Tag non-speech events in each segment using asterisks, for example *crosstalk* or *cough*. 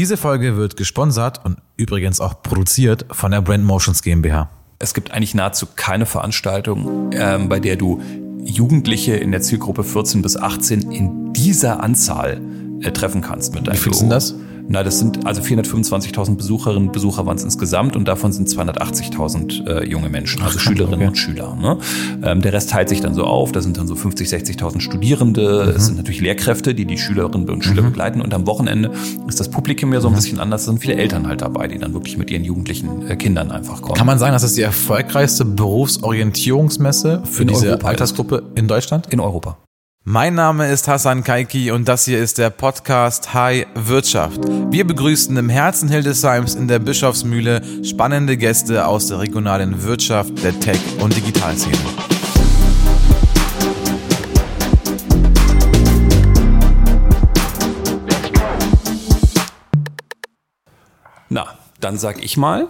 Diese Folge wird gesponsert und übrigens auch produziert von der Brand Motions GmbH. Es gibt eigentlich nahezu keine Veranstaltung, ähm, bei der du Jugendliche in der Zielgruppe 14 bis 18 in dieser Anzahl äh, treffen kannst mit deinem Wie viel sind das? Na, das sind also 425.000 Besucherinnen und Besucher waren es insgesamt und davon sind 280.000 äh, junge Menschen, also krass, Schülerinnen okay. und Schüler. Ne? Ähm, der Rest teilt sich dann so auf. Da sind dann so 50, 60.000 Studierende. Mhm. Es sind natürlich Lehrkräfte, die die Schülerinnen und Schüler begleiten. Und am Wochenende ist das Publikum ja so ein bisschen anders. Es sind viele Eltern halt dabei, die dann wirklich mit ihren jugendlichen äh, Kindern einfach kommen. Kann man sagen, dass das die erfolgreichste Berufsorientierungsmesse für In diese Europa Altersgruppe in Deutschland? in Europa. Mein Name ist Hassan Kaiki und das hier ist der Podcast Hi Wirtschaft. Wir begrüßen im Herzen Hildesheims in der Bischofsmühle spannende Gäste aus der regionalen Wirtschaft, der Tech- und Digitalszene. Na, dann sag ich mal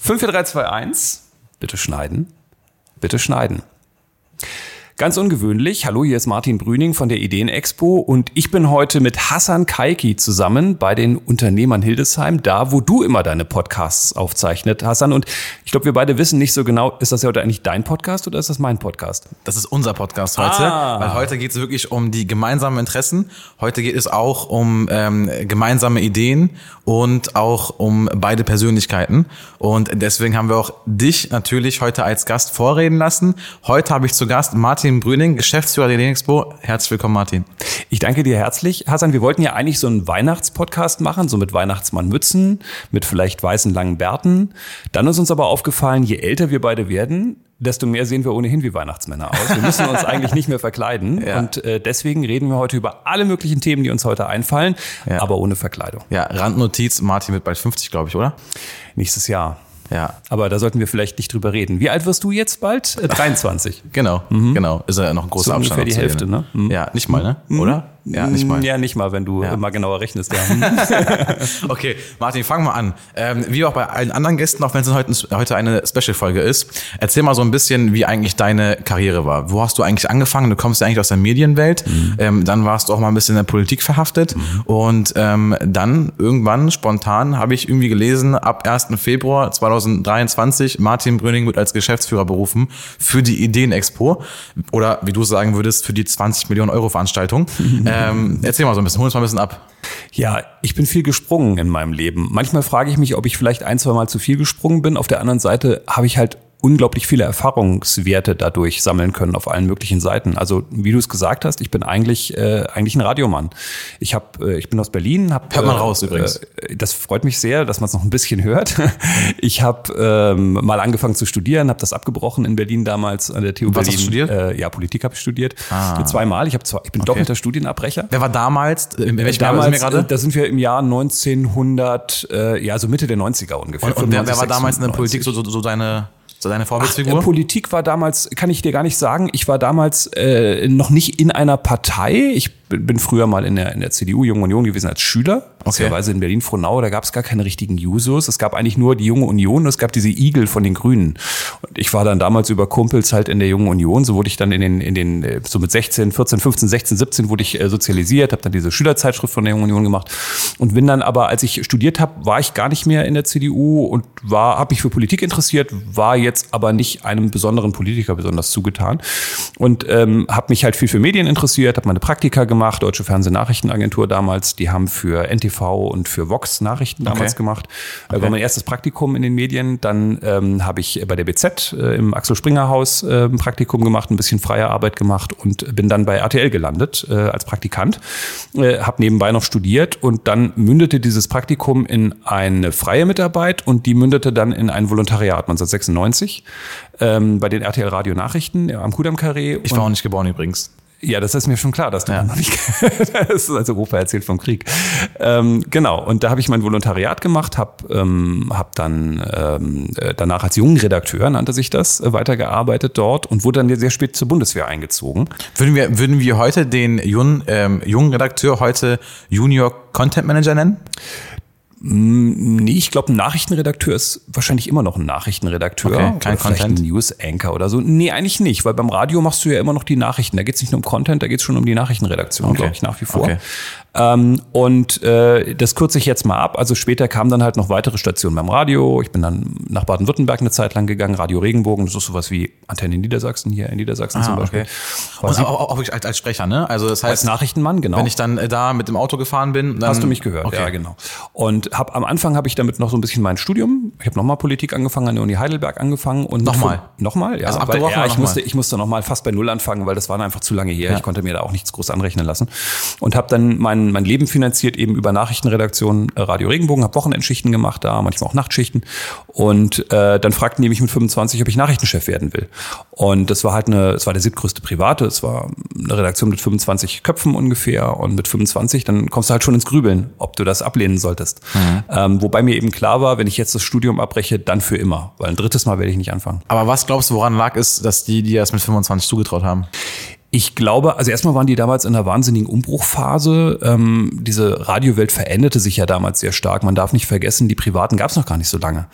5, 4, 3, 2, 1. Bitte schneiden. Bitte schneiden. Ganz ungewöhnlich. Hallo, hier ist Martin Brüning von der Ideenexpo und ich bin heute mit Hassan Kaiki zusammen bei den Unternehmern Hildesheim, da wo du immer deine Podcasts aufzeichnet, Hassan. Und ich glaube, wir beide wissen nicht so genau, ist das ja heute eigentlich dein Podcast oder ist das mein Podcast? Das ist unser Podcast heute, Ah. weil heute geht es wirklich um die gemeinsamen Interessen. Heute geht es auch um ähm, gemeinsame Ideen und auch um beide Persönlichkeiten. Und deswegen haben wir auch dich natürlich heute als Gast vorreden lassen. Heute habe ich zu Gast Martin Brüning, Geschäftsführer der Expo. Herzlich willkommen, Martin. Ich danke dir herzlich. Hassan, wir wollten ja eigentlich so einen Weihnachtspodcast machen, so mit Weihnachtsmannmützen, mit vielleicht weißen langen Bärten. Dann ist uns aber aufgefallen, je älter wir beide werden, desto mehr sehen wir ohnehin wie Weihnachtsmänner aus. Wir müssen uns *laughs* eigentlich nicht mehr verkleiden. Ja. Und äh, deswegen reden wir heute über alle möglichen Themen, die uns heute einfallen, Ja. aber ohne Verkleidung. Ja, Randnotiz, Martin wird bald 50, glaube ich, oder? Nächstes Jahr. Ja, Aber da sollten wir vielleicht nicht drüber reden. Wie alt wirst du jetzt bald? Äh, 23. *laughs* genau, genau. Ist ja noch ein großer So Abstand. ungefähr die Hälfte, denen. ne? Mhm. Ja, nicht mal, ne? Oder? Ja, nicht mal. Ja, nicht mal, wenn du Ja. mal genauer rechnest. Ja. *laughs* Okay, Martin, fang mal an. Ähm, wie auch bei allen anderen Gästen, auch wenn es heute, heute eine Special-Folge ist, erzähl mal so ein bisschen, wie eigentlich deine Karriere war. Wo hast du eigentlich angefangen? Du kommst ja eigentlich aus der Medienwelt. Ähm, dann warst du auch mal ein bisschen in der Politik verhaftet. Und ähm, dann irgendwann, spontan, habe ich irgendwie gelesen, ab 1. Februar 2023, Martin Brüning wird als Geschäftsführer berufen für die Ideenexpo. Oder wie du sagen würdest, für die 20 Millionen Euro Veranstaltung. *laughs* ähm, erzähl mal so ein bisschen, hol uns mal ein bisschen ab. Ja, ich bin viel gesprungen in meinem Leben. Manchmal frage ich mich, ob ich vielleicht ein, zwei Mal zu viel gesprungen bin. Auf der anderen Seite habe ich halt unglaublich viele Erfahrungswerte dadurch sammeln können auf allen möglichen Seiten. Also wie du es gesagt hast, ich bin eigentlich äh, eigentlich ein Radiomann. Ich habe äh, ich bin aus Berlin, hab, Hört man äh, raus übrigens. Äh, das freut mich sehr, dass man es noch ein bisschen hört. *laughs* Ich habe ähm, mal angefangen zu studieren, habe das abgebrochen in Berlin damals an der TU Was hast Berlin. du studiert? Äh, ja, Politik habe ich studiert. Ah. Zweimal. Ich habe zwei, ich bin doppelter Studienabbrecher. Wer war damals? In welchem Jahr sind wir Damals, gerade? äh, da sind wir im Jahr 1900, äh, ja, so Mitte der 90er ungefähr. Und, und wer, war 95, damals in der 96. Politik so, so, so deine, so deine Äh, Vorbildsfigur? Politik war damals, kann ich dir gar nicht sagen. Ich war damals äh, noch nicht in einer Partei. Ich bin bin früher mal in der, in der CDU, Junge Union gewesen als Schüler. Witzigerweise in Berlin-Frohnau, da gab es gar keine richtigen Jusos. Es gab eigentlich nur die Junge Union, es gab diese Igel von den Grünen. Und ich war dann damals über Kumpels halt in der Jungen Union. So wurde ich dann in den, in den äh, so mit 16, 14, 15, 16, 17 wurde ich äh, sozialisiert, habe dann diese Schülerzeitschrift von der Jungen Union gemacht und bin dann aber, als ich studiert habe, war ich gar nicht mehr in der CDU und war, habe mich für Politik interessiert, war jetzt aber nicht einem besonderen Politiker besonders zugetan und ähm, habe mich halt viel für Medien interessiert, habe meine Praktika gemacht, Deutsche Fernsehnachrichtenagentur damals, die haben für NTV und für Vox Nachrichten damals Okay. gemacht. Äh, War mein erstes Praktikum in den Medien. Dann ähm, habe ich bei der BZ äh, im Axel Springer Haus äh, ein Praktikum gemacht, ein bisschen freie Arbeit gemacht und bin dann bei RTL gelandet äh, als Praktikant. Äh, habe nebenbei noch studiert und dann mündete dieses Praktikum in eine freie Mitarbeit und die mündete dann in ein Volontariat 1996 ähm, bei den RTL Radio Nachrichten am Kudam Carré. ich war auch nicht geboren übrigens. Ja, das ist mir schon klar, dass du noch nicht. *laughs* das ist also Opa erzählt vom Krieg. Ähm, genau. Und da habe ich mein Volontariat gemacht, habe ähm, hab dann ähm, äh, danach als Jungredakteur nannte sich das äh, weitergearbeitet dort und wurde dann sehr spät zur Bundeswehr eingezogen. Würden wir, würden wir heute den jungen, ähm, jungen Redakteur heute Junior Content Manager nennen? Nee, ich glaube, ein Nachrichtenredakteur ist wahrscheinlich immer noch ein Nachrichtenredakteur. Okay, kein oder vielleicht Content? ein News-Anchor oder so. Nee, eigentlich nicht, weil beim Radio machst du ja immer noch die Nachrichten. Da geht es nicht nur um Content, da geht es schon um die Nachrichtenredaktion, Okay. glaube ich, nach wie vor. Okay. Ähm, und äh, das kürze ich jetzt mal ab. Also später kamen dann halt noch weitere Stationen beim Radio. Ich bin dann nach Baden-Württemberg eine Zeit lang gegangen, Radio Regenbogen. Das ist sowas wie Antenne Niedersachsen, hier in Niedersachsen zum Beispiel. War Und auch, auch, als, als Sprecher, ne? Also das als heißt, Nachrichtenmann, genau. wenn ich dann äh, da mit dem Auto gefahren bin, dann Hast du mich gehört? Okay. Ja, genau. Und hab, am Anfang habe ich damit noch so ein bisschen mein Studium. Ich habe nochmal Politik angefangen, an der Uni Heidelberg angefangen. und Nochmal? Nochmal, ja. Also weil, ja ich, nochmal? musste, ich musste nochmal fast bei Null anfangen, weil das war einfach zu lange her. Ich konnte mir da auch nichts groß anrechnen lassen. Und habe dann mein, mein Leben finanziert eben über Nachrichtenredaktion äh, Radio Regenbogen, habe Wochenendschichten gemacht da, manchmal auch Nachtschichten. Und äh, dann fragten die mich mit 25, ob ich Nachrichtenchef werden will. Und das war halt eine, es war der siebtgrößte Private, es war eine Redaktion mit 25 Köpfen ungefähr und mit 25, dann kommst du halt schon ins Grübeln, ob du das ablehnen solltest. Ähm, wobei mir eben klar war, wenn ich jetzt das Studium abbreche, dann für immer, weil ein drittes Mal werde ich nicht anfangen. Aber was glaubst du, woran lag es, dass die dir das mit 25 zugetraut haben? Ich glaube, also erstmal waren die damals in einer wahnsinnigen Umbruchphase. Ähm, diese Radiowelt veränderte sich ja damals sehr stark. Man darf nicht vergessen, die Privaten gab es noch gar nicht so lange.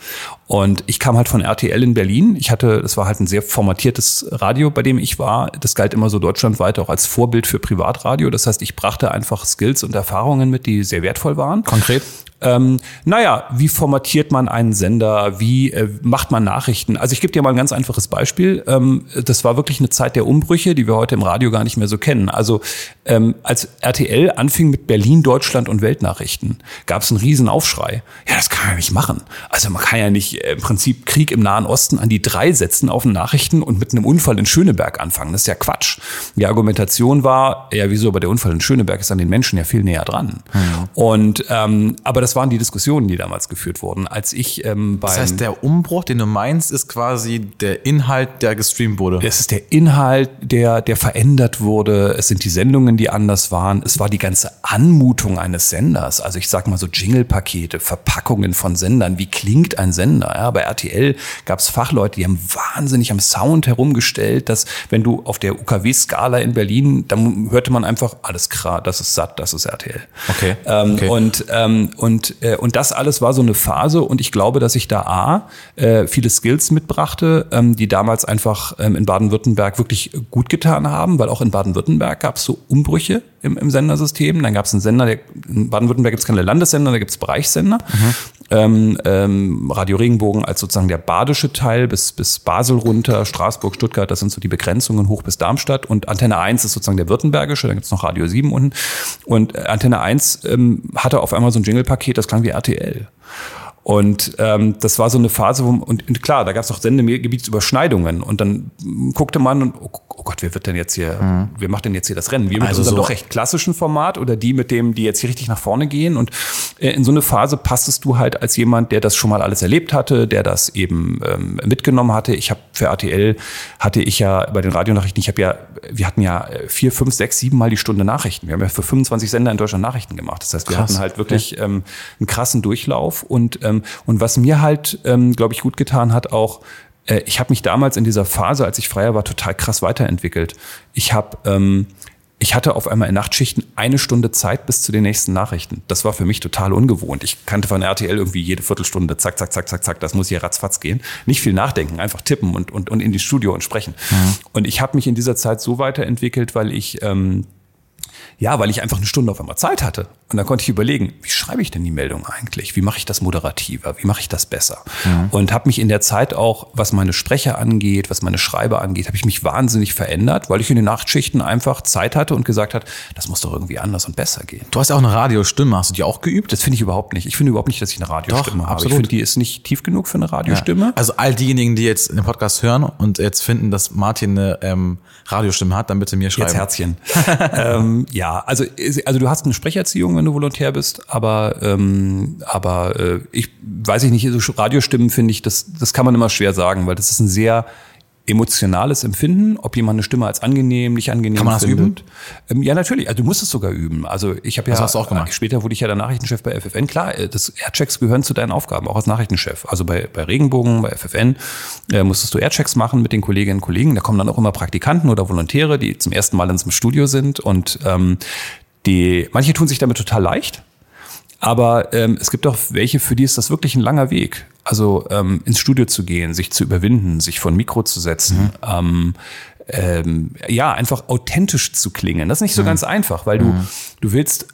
Und ich kam halt von RTL in Berlin. Ich hatte, das war halt ein sehr formatiertes Radio, bei dem ich war. Das galt immer so deutschlandweit auch als Vorbild für Privatradio. Das heißt, ich brachte einfach Skills und Erfahrungen mit, die sehr wertvoll waren. Konkret? Ähm, naja, wie formatiert man einen Sender? Wie äh, macht man Nachrichten? Also ich gebe dir mal ein ganz einfaches Beispiel. Ähm, das war wirklich eine Zeit der Umbrüche, die wir heute im Radio gar nicht mehr so kennen. Also ähm, als RTL anfing mit Berlin, Deutschland und Weltnachrichten, gab es einen riesen Aufschrei. Ja, das kann man ja nicht machen. Also man kann ja nicht äh, im Prinzip Krieg im Nahen Osten an die drei setzen auf den Nachrichten und mit einem Unfall in Schöneberg anfangen. Das ist ja Quatsch. Die Argumentation war, ja wieso, aber der Unfall in Schöneberg ist an den Menschen ja viel näher dran. Und ähm, aber das waren die Diskussionen, die damals geführt wurden. Als ich ähm, beim Das heißt, der Umbruch, den du meinst, ist quasi der Inhalt, der gestreamt wurde. Es ist der Inhalt, der, der verändert wurde. Es sind die Sendungen, die anders waren. Es war die ganze Anmutung eines Senders. Also ich sag mal so Jingle-Pakete, Verpackungen von Sendern. Wie klingt ein Sender? Ja, bei RTL gab es Fachleute, die haben wahnsinnig am Sound herumgestellt, dass wenn du auf der UKW-Skala in Berlin, dann hörte man einfach, alles klar, das ist satt, das ist RTL. Okay, Ähm, okay. Und, ähm, und, äh, und das alles war so eine Phase und ich glaube, dass ich da A, äh, viele Skills mitbrachte, ähm, die damals einfach ähm, in Baden-Württemberg wirklich gut getan haben, weil auch in Baden-Württemberg gab es so Umbrüche im, im Sendersystem. Dann gab es einen Sender, der, in Baden-Württemberg gibt es keine Landessender, da gibt es Bereichssender. Ähm, ähm, Radio Regenbogen als sozusagen der badische Teil bis, bis Basel runter, Straßburg, Stuttgart, das sind so die Begrenzungen hoch bis Darmstadt und Antenne 1 ist sozusagen der württembergische, dann gibt's noch Radio 7 unten und äh, Antenne 1 ähm, hatte auf einmal so ein Jingle-Paket, das klang wie RTL. Und ähm, das war so eine Phase, wo und, und klar, da gab es auch Sendegebietsüberschneidungen und dann guckte man und oh, oh Gott, wer wird denn jetzt hier, wer macht denn jetzt hier das Rennen? Wir mit Also unserem so- doch recht klassischen Format oder die mit dem, die jetzt hier richtig nach vorne gehen und äh, in so eine Phase passtest du halt als jemand, der das schon mal alles erlebt hatte, der das eben ähm, mitgenommen hatte. Ich habe für RTL hatte ich ja bei den Radionachrichten, ich habe ja, wir hatten ja äh, vier, fünf, sechs, sieben Mal die Stunde Nachrichten. Wir haben ja für 25 Sender in Deutschland Nachrichten gemacht. Das heißt, wir Krass. hatten halt wirklich ähm, einen krassen Durchlauf und ähm, und was mir halt, ähm, glaube ich, gut getan hat, auch äh, ich habe mich damals in dieser Phase, als ich freier war, total krass weiterentwickelt. Ich habe ähm, ich hatte auf einmal in Nachtschichten eine Stunde Zeit bis zu den nächsten Nachrichten. Das war für mich total ungewohnt. Ich kannte von RTL irgendwie jede Viertelstunde, zack, zack, zack, zack, zack, das muss hier ratzfatz gehen. Nicht viel nachdenken, einfach tippen und, und, und in die Studio und sprechen. Und ich habe mich in dieser Zeit so weiterentwickelt, weil ich ähm, ja, weil ich einfach eine Stunde auf einmal Zeit hatte. Und dann konnte ich überlegen, wie schreibe ich denn die Meldung eigentlich? Wie mache ich das moderativer? Wie mache ich das besser? Und habe mich in der Zeit auch, was meine Sprecher angeht, was meine Schreiber angeht, habe ich mich wahnsinnig verändert, weil ich in den Nachtschichten einfach Zeit hatte und gesagt hat, das muss doch irgendwie anders und besser gehen. Du hast ja auch eine Radiostimme, hast du die auch geübt? Das finde ich überhaupt nicht. Ich finde überhaupt nicht, dass ich eine Radiostimme Doch, habe. absolut. Ich finde, die ist nicht tief genug für eine Radiostimme. Also all diejenigen, die jetzt den Podcast hören und jetzt finden, dass Martin eine ähm, Radiostimme hat, dann bitte mir schreiben. Jetzt Herzchen. *laughs* ähm, ja, also, also du hast eine Sprecherziehung, wenn du Volontär bist, aber, ähm, aber äh, ich weiß ich nicht, so Radiostimmen finde ich, das, das kann man immer schwer sagen, weil das ist ein sehr emotionales Empfinden, ob jemand eine Stimme als angenehm, nicht angenehm Kann man das findet. Ähm, ja, natürlich. Also du musst es sogar üben. Also ich habe ja Das hast du auch gemacht. äh, später wurde ich ja der Nachrichtenchef bei FFN. Klar, äh, das Airchecks gehören zu deinen Aufgaben, auch als Nachrichtenchef. Also bei, bei Regenbogen, bei FFN äh, musstest du Airchecks machen mit den Kolleginnen und Kollegen. Da kommen dann auch immer Praktikanten oder Volontäre, die zum ersten Mal in so einem Studio sind und ähm, die manche tun sich damit total leicht. Aber ähm, es gibt auch welche, für die ist das wirklich ein langer Weg. Also ähm, ins Studio zu gehen, sich zu überwinden, sich vor ein Mikro zu setzen. Mhm. Ähm, ähm, ja, einfach authentisch zu klingen. Das ist nicht so mhm. ganz einfach, weil du, mhm. du willst,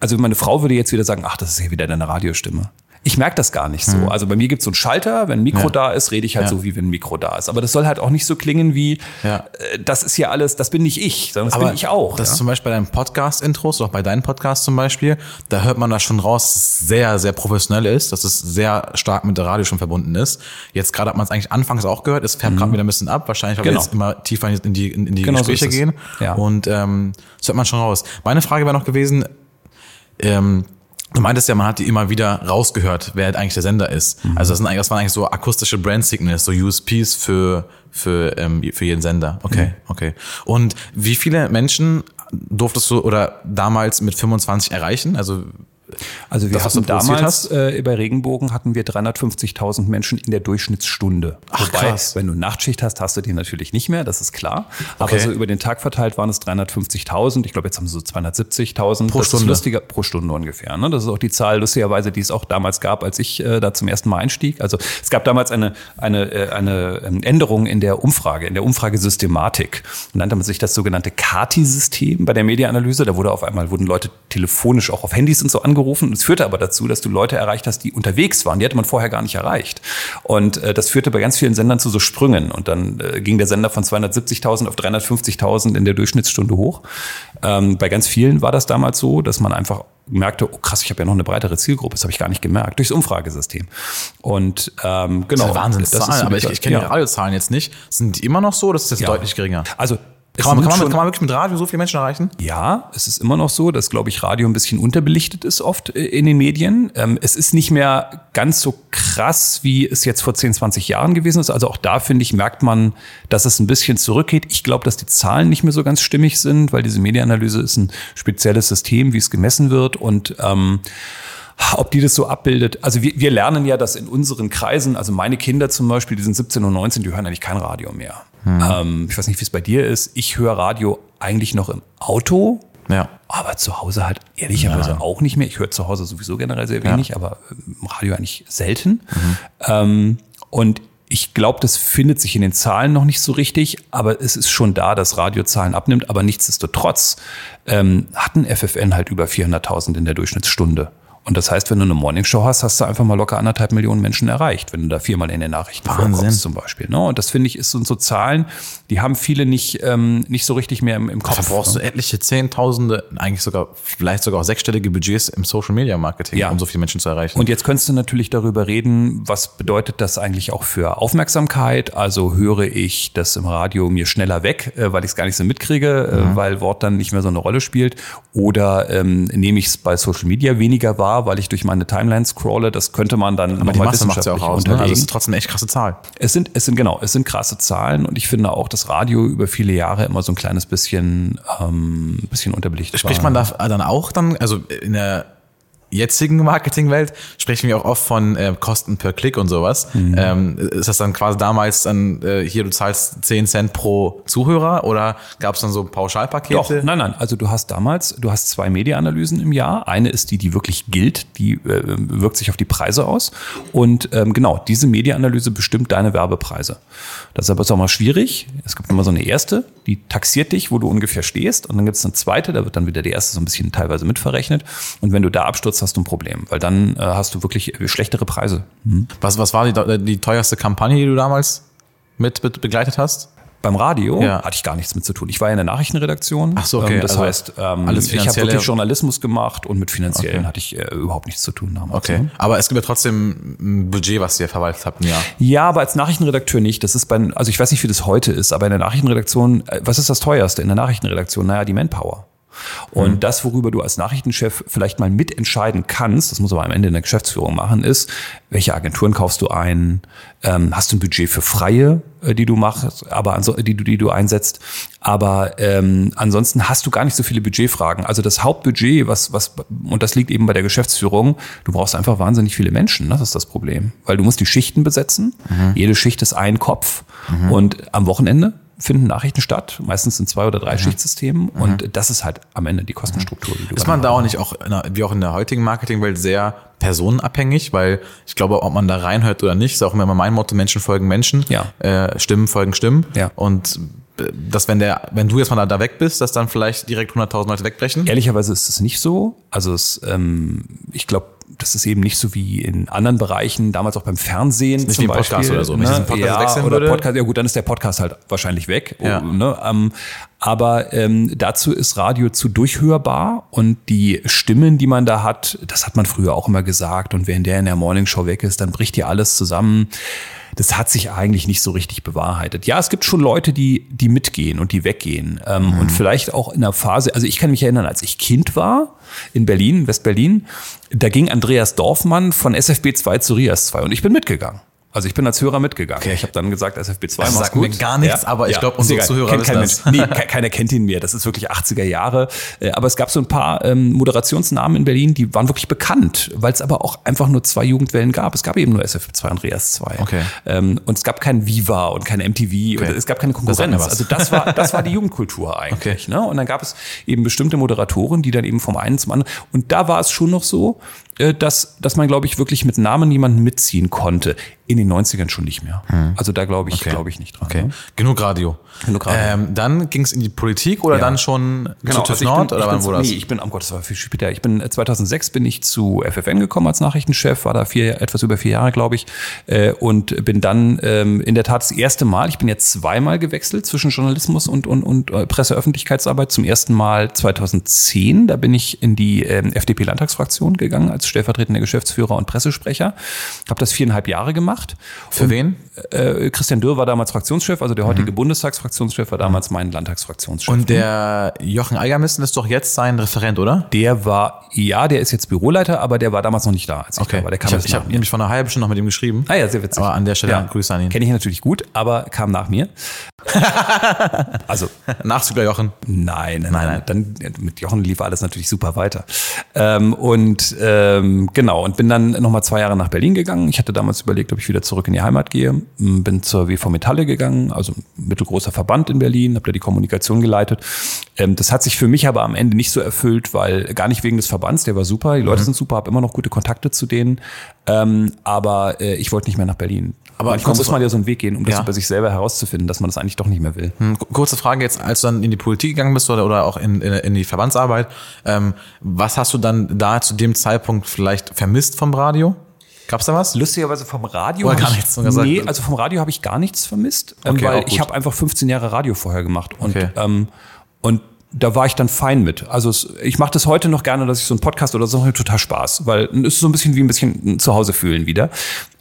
also meine Frau würde jetzt wieder sagen, ach, das ist ja wieder deine Radiostimme. Ich merke das gar nicht so. Mhm. Also bei mir gibt es so einen Schalter, wenn ein Mikro ja. da ist, rede ich halt ja. so, wie wenn ein Mikro da ist. Aber das soll halt auch nicht so klingen wie, ja. äh, das ist hier alles, das bin nicht ich, sondern das Aber bin ich auch. Das ist zum Beispiel bei deinen Podcast-Intros, auch bei deinen Podcasts zum Beispiel, da hört man da schon raus, dass es sehr, sehr professionell ist, dass es sehr stark mit der Radio schon verbunden ist. Jetzt gerade hat man es eigentlich anfangs auch gehört, es färbt mhm. gerade wieder ein bisschen ab, wahrscheinlich, weil genau. wir jetzt immer tiefer in die, in die genau Gespräche so gehen. Und ähm, das hört man schon raus. Meine Frage wäre noch gewesen, ähm, Du meintest ja, man hat die immer wieder rausgehört, wer halt eigentlich der Sender ist. Mhm. Also das, sind das waren eigentlich so akustische Brand Signals, so USPs für, für, ähm, für jeden Sender. Okay, mhm. okay. Und wie viele Menschen durftest du oder damals mit 25 erreichen? Also also wir hatten damals äh, bei Regenbogen hatten wir 350.000 Menschen in der Durchschnittsstunde. Ach, Wobei, krass. wenn du Nachtschicht hast, hast du die natürlich nicht mehr, das ist klar. Aber okay. so über den Tag verteilt waren es 350.000. Ich glaube, jetzt haben sie so 270.000 pro das Stunde. Lustiger, pro Stunde ungefähr. Ne? Das ist auch die Zahl lustigerweise, die es auch damals gab, als ich äh, da zum ersten Mal einstieg. Also es gab damals eine eine äh, eine ähm, Änderung in der Umfrage, in der Umfragesystematik. Und nannte man sich das sogenannte CATI-System bei der Mediaanalyse. Da wurde auf einmal wurden Leute telefonisch auch auf Handys und so angerufen angerufen. Es führte aber dazu, dass du Leute erreicht hast, die unterwegs waren. Die hatte man vorher gar nicht erreicht. Und äh, das führte bei ganz vielen Sendern zu so Sprüngen. Und dann äh, ging der Sender von 270.000 auf 350.000 in der Durchschnittsstunde hoch. Ähm, bei ganz vielen war das damals so, dass man einfach merkte, oh krass, ich habe ja noch eine breitere Zielgruppe, das habe ich gar nicht gemerkt, durchs Umfragesystem. Und ähm, genau. Das ist eine Wahnsinnszahlen, aber ich, ich kenne ja. die Radiozahlen jetzt nicht. Sind die immer noch so, das ist jetzt ja. deutlich geringer? Also kann man, kann, man, kann man wirklich mit Radio so viele Menschen erreichen? Ja, es ist immer noch so, dass, glaube ich, Radio ein bisschen unterbelichtet ist oft äh, in den Medien. Ähm, es ist nicht mehr ganz so krass, wie es jetzt vor 10, 20 Jahren gewesen ist. Also auch da, finde ich, merkt man, dass es ein bisschen zurückgeht. Ich glaube, dass die Zahlen nicht mehr so ganz stimmig sind, weil diese Medienanalyse ist ein spezielles System, wie es gemessen wird. Und ähm, ob die das so abbildet. Also wir, wir lernen ja, dass in unseren Kreisen, also meine Kinder zum Beispiel, die sind 17 und 19, die hören eigentlich kein Radio mehr. Hm. Ähm, ich weiß nicht, wie es bei dir ist. Ich höre Radio eigentlich noch im Auto. Ja. Aber zu Hause halt ehrlicherweise ja. auch nicht mehr. Ich höre zu Hause sowieso generell sehr wenig, ja. aber Radio eigentlich selten. Mhm. Ähm, und ich glaube, das findet sich in den Zahlen noch nicht so richtig, aber es ist schon da, dass Radiozahlen abnimmt. Aber nichtsdestotrotz ähm, hatten FFN halt über 400.000 in der Durchschnittsstunde. Und das heißt, wenn du eine Morningshow hast, hast du einfach mal locker anderthalb Millionen Menschen erreicht, wenn du da viermal in den Nachrichten Wahnsinn. vorkommst zum Beispiel. Ne? Und das finde ich ist so, so Zahlen, die haben viele nicht, ähm, nicht so richtig mehr im, im Kopf. Da brauchst ne? du etliche Zehntausende, eigentlich sogar, vielleicht sogar auch sechsstellige Budgets im Social Media Marketing, ja. um so viele Menschen zu erreichen. Und jetzt könntest du natürlich darüber reden, was bedeutet das eigentlich auch für Aufmerksamkeit? Also höre ich das im Radio mir schneller weg, äh, weil ich es gar nicht so mitkriege, äh, mhm. weil Wort dann nicht mehr so eine Rolle spielt. Oder ähm, nehme ich es bei Social Media weniger wahr, weil ich durch meine Timeline scrolle. Das könnte man dann Aber die Masse macht ja auch aus. Ne? Also es ist trotzdem eine echt krasse Zahl. Es sind, es sind genau, es sind krasse Zahlen und ich finde auch, dass Radio über viele Jahre immer so ein kleines bisschen, ähm, bisschen unterbelichtet Spricht war. man da dann auch dann, also in der jetzigen Marketingwelt sprechen wir auch oft von äh, Kosten per Klick und sowas. Mhm. Ähm, ist das dann quasi damals dann äh, hier, du zahlst 10 Cent pro Zuhörer oder gab es dann so Pauschalpakete? Doch, nein, nein. Also du hast damals, du hast zwei Media-Analysen im Jahr. Eine ist die, die wirklich gilt, die äh, wirkt sich auf die Preise aus. Und ähm, genau, diese Media-Analyse bestimmt deine Werbepreise. Das ist aber auch mal schwierig. Es gibt immer so eine erste, die taxiert dich, wo du ungefähr stehst. Und dann gibt es eine zweite, da wird dann wieder die erste so ein bisschen teilweise mitverrechnet. Und wenn du da abstürzt, Umsatz hast du ein Problem, weil dann äh, hast du wirklich äh, schlechtere Preise. Mhm. Was, was war die, die teuerste Kampagne, die du damals mit, begleitet hast? Beim Radio ja. hatte ich gar nichts mit zu tun. Ich war ja in der Nachrichtenredaktion. Ach so, okay. Ähm, das also heißt, ähm, ich habe wirklich Journalismus gemacht und mit finanziellen okay. hatte ich äh, überhaupt nichts zu tun damals. Okay. Ne? Aber es gibt ja trotzdem ein Budget, was ihr verwaltet habt Jahr. Ja, aber als Nachrichtenredakteur nicht. Das ist bei, also ich weiß nicht, wie das heute ist, aber in der Nachrichtenredaktion, äh, was ist das teuerste in der Nachrichtenredaktion? Naja, die Manpower. Und mhm. das, worüber du als Nachrichtenchef vielleicht mal mitentscheiden kannst, das muss aber am Ende in der Geschäftsführung machen, ist, welche Agenturen kaufst du ein? Ähm, hast du ein Budget für Freie, äh, die du machst, aber die du, die du einsetzt? Aber ähm, ansonsten hast du gar nicht so viele Budgetfragen. Also das Hauptbudget, was, was, und das liegt eben bei der Geschäftsführung, du brauchst einfach wahnsinnig viele Menschen. Das ist das Problem. Weil du musst die Schichten besetzen. Mhm. Jede Schicht ist ein Kopf. Mhm. Und am Wochenende finden Nachrichten statt, meistens in zwei oder drei Schichtsystemen und das ist halt am Ende die Kostenstruktur. Die du Ist man da auch nicht auch, der, wie auch in der heutigen Marketingwelt, sehr personenabhängig? Weil ich glaube, ob man da reinhört oder nicht, ist auch immer mein Motto, Menschen folgen Menschen, Ja. äh, Stimmen folgen Stimmen. Ja. Und dass wenn der, wenn du jetzt mal da, da weg bist, dass dann vielleicht direkt 100.000 Leute wegbrechen? Ehrlicherweise ist es nicht so. Also es, ähm, ich glaube, das ist eben nicht so wie in anderen Bereichen, damals auch beim Fernsehen nicht zum wie ein Podcast Beispiel. oder so. Ne? Podcast ja, oder würde- Podcast, ja gut, dann ist der Podcast halt wahrscheinlich weg. Ja. Ne? Ähm, aber ähm, dazu ist Radio zu durchhörbar und die Stimmen, die man da hat, das hat man früher auch immer gesagt. Und wenn der in der Morningshow weg ist, dann bricht hier alles zusammen. Das hat sich eigentlich nicht so richtig bewahrheitet. Ja, es gibt schon Leute, die, die mitgehen und die weggehen. Ähm, Mhm. Und vielleicht auch in der Phase, also ich kann mich erinnern, als ich Kind war in Berlin, West-Berlin, da ging Andreas Dorfmann von SFB 2 zu Rias 2 und ich bin mitgegangen. Also ich bin als Hörer mitgegangen. Ich habe dann gesagt, SFB 2 Das mach's sagt gut. mir gar nichts, aber ich glaub, unsere ist egal. Zuhörer Kennt wissen das. Mensch. Nee, ke- keiner kennt ihn mehr. Das ist wirklich 80er Jahre. Äh, Aber es gab so ein paar ähm, Moderationsnamen in Berlin, die waren wirklich bekannt, weil es aber auch einfach nur zwei Jugendwellen gab. Es gab eben nur SFB 2 und Rias 2. Okay. Ähm, und es gab kein Viva und kein MTV. Und es gab keine Konkurrenz. was. Also das war, das war die *laughs* Jugendkultur eigentlich. Okay. Ne? Und dann gab es eben bestimmte Moderatoren, die dann eben vom einen zum anderen. Und da war es schon noch so, dass, dass man, glaube ich, wirklich mit Namen jemanden mitziehen konnte. In den 90ern schon nicht mehr. Also da glaube ich, Okay. glaube ich nicht dran. Okay, Ne? genug Radio. Genug Radio. Ähm, dann ging es in die Politik oder Ja. dann schon zu TÜV also Nord bin, oder wann wurde das? Nee, ich bin, am Gott, das war viel später. Ich bin äh, 2006 bin ich zu FFN gekommen als Nachrichtenchef, war da vier, etwas über vier Jahre, glaube ich, äh, und bin dann ähm, in der Tat das erste Mal, ich bin jetzt zweimal gewechselt zwischen Journalismus und, und, und äh, Presseöffentlichkeitsarbeit. Zum ersten Mal 2010, da bin ich in die ähm, FDP-Landtagsfraktion gegangen als stellvertretender Geschäftsführer und Pressesprecher. Habe das viereinhalb Jahre gemacht. Für wen? Äh, Christian Dürr war damals Fraktionschef, also der heutige Bundestagsfraktionschef war damals mein Landtagsfraktionschef. Und der Jochen Eigermissen ist doch jetzt sein Referent, oder? Der war, ja, der ist jetzt Büroleiter, aber der war damals noch nicht da, als ich da war. Der kam ich habe hab nämlich vor einer halben Stunde noch mit ihm geschrieben. Ah ja, sehr witzig. Aber an der Stelle Grüße an ihn. Kenne ich natürlich gut, aber kam nach mir. *laughs* also Nachzügler Jochen. Nein, nein, nein, Dann mit Jochen lief alles natürlich super weiter. Ähm, und ähm, genau, und bin dann nochmal zwei Jahre nach Berlin gegangen. Ich hatte damals überlegt, ob ich wieder zurück in die Heimat gehe. M, Bin zur WV Metalle gegangen, also ein mittelgroßer Verband in Berlin, habe da die Kommunikation geleitet. Ähm, das hat sich für mich aber am Ende nicht so erfüllt, weil gar nicht wegen des Verbands, der war super, die Leute sind super, habe immer noch gute Kontakte zu denen. Ähm, aber äh, ich wollte nicht mehr nach Berlin. Aber Manchmal kurze muss man ja so einen Weg gehen, um das Ja. über sich selber herauszufinden, dass man das eigentlich doch nicht mehr will. Hm, Kurze Frage jetzt, als du dann in die Politik gegangen bist oder, oder auch in, in, in die Verbandsarbeit, ähm, was hast du dann da zu dem Zeitpunkt vielleicht vermisst vom Radio? Gab's da was? Lustigerweise vom Radio. Oder gar ich- nichts, so gesagt. Nee, also vom Radio habe ich gar nichts vermisst, ähm, Okay, weil auch gut. ich habe einfach 15 Jahre Radio vorher gemacht und Okay. ähm, und da war ich dann fein mit. Also es, ich mache das heute noch gerne, dass ich so einen Podcast oder so total Spaß, weil es ist so ein bisschen wie ein bisschen zu Hause fühlen wieder.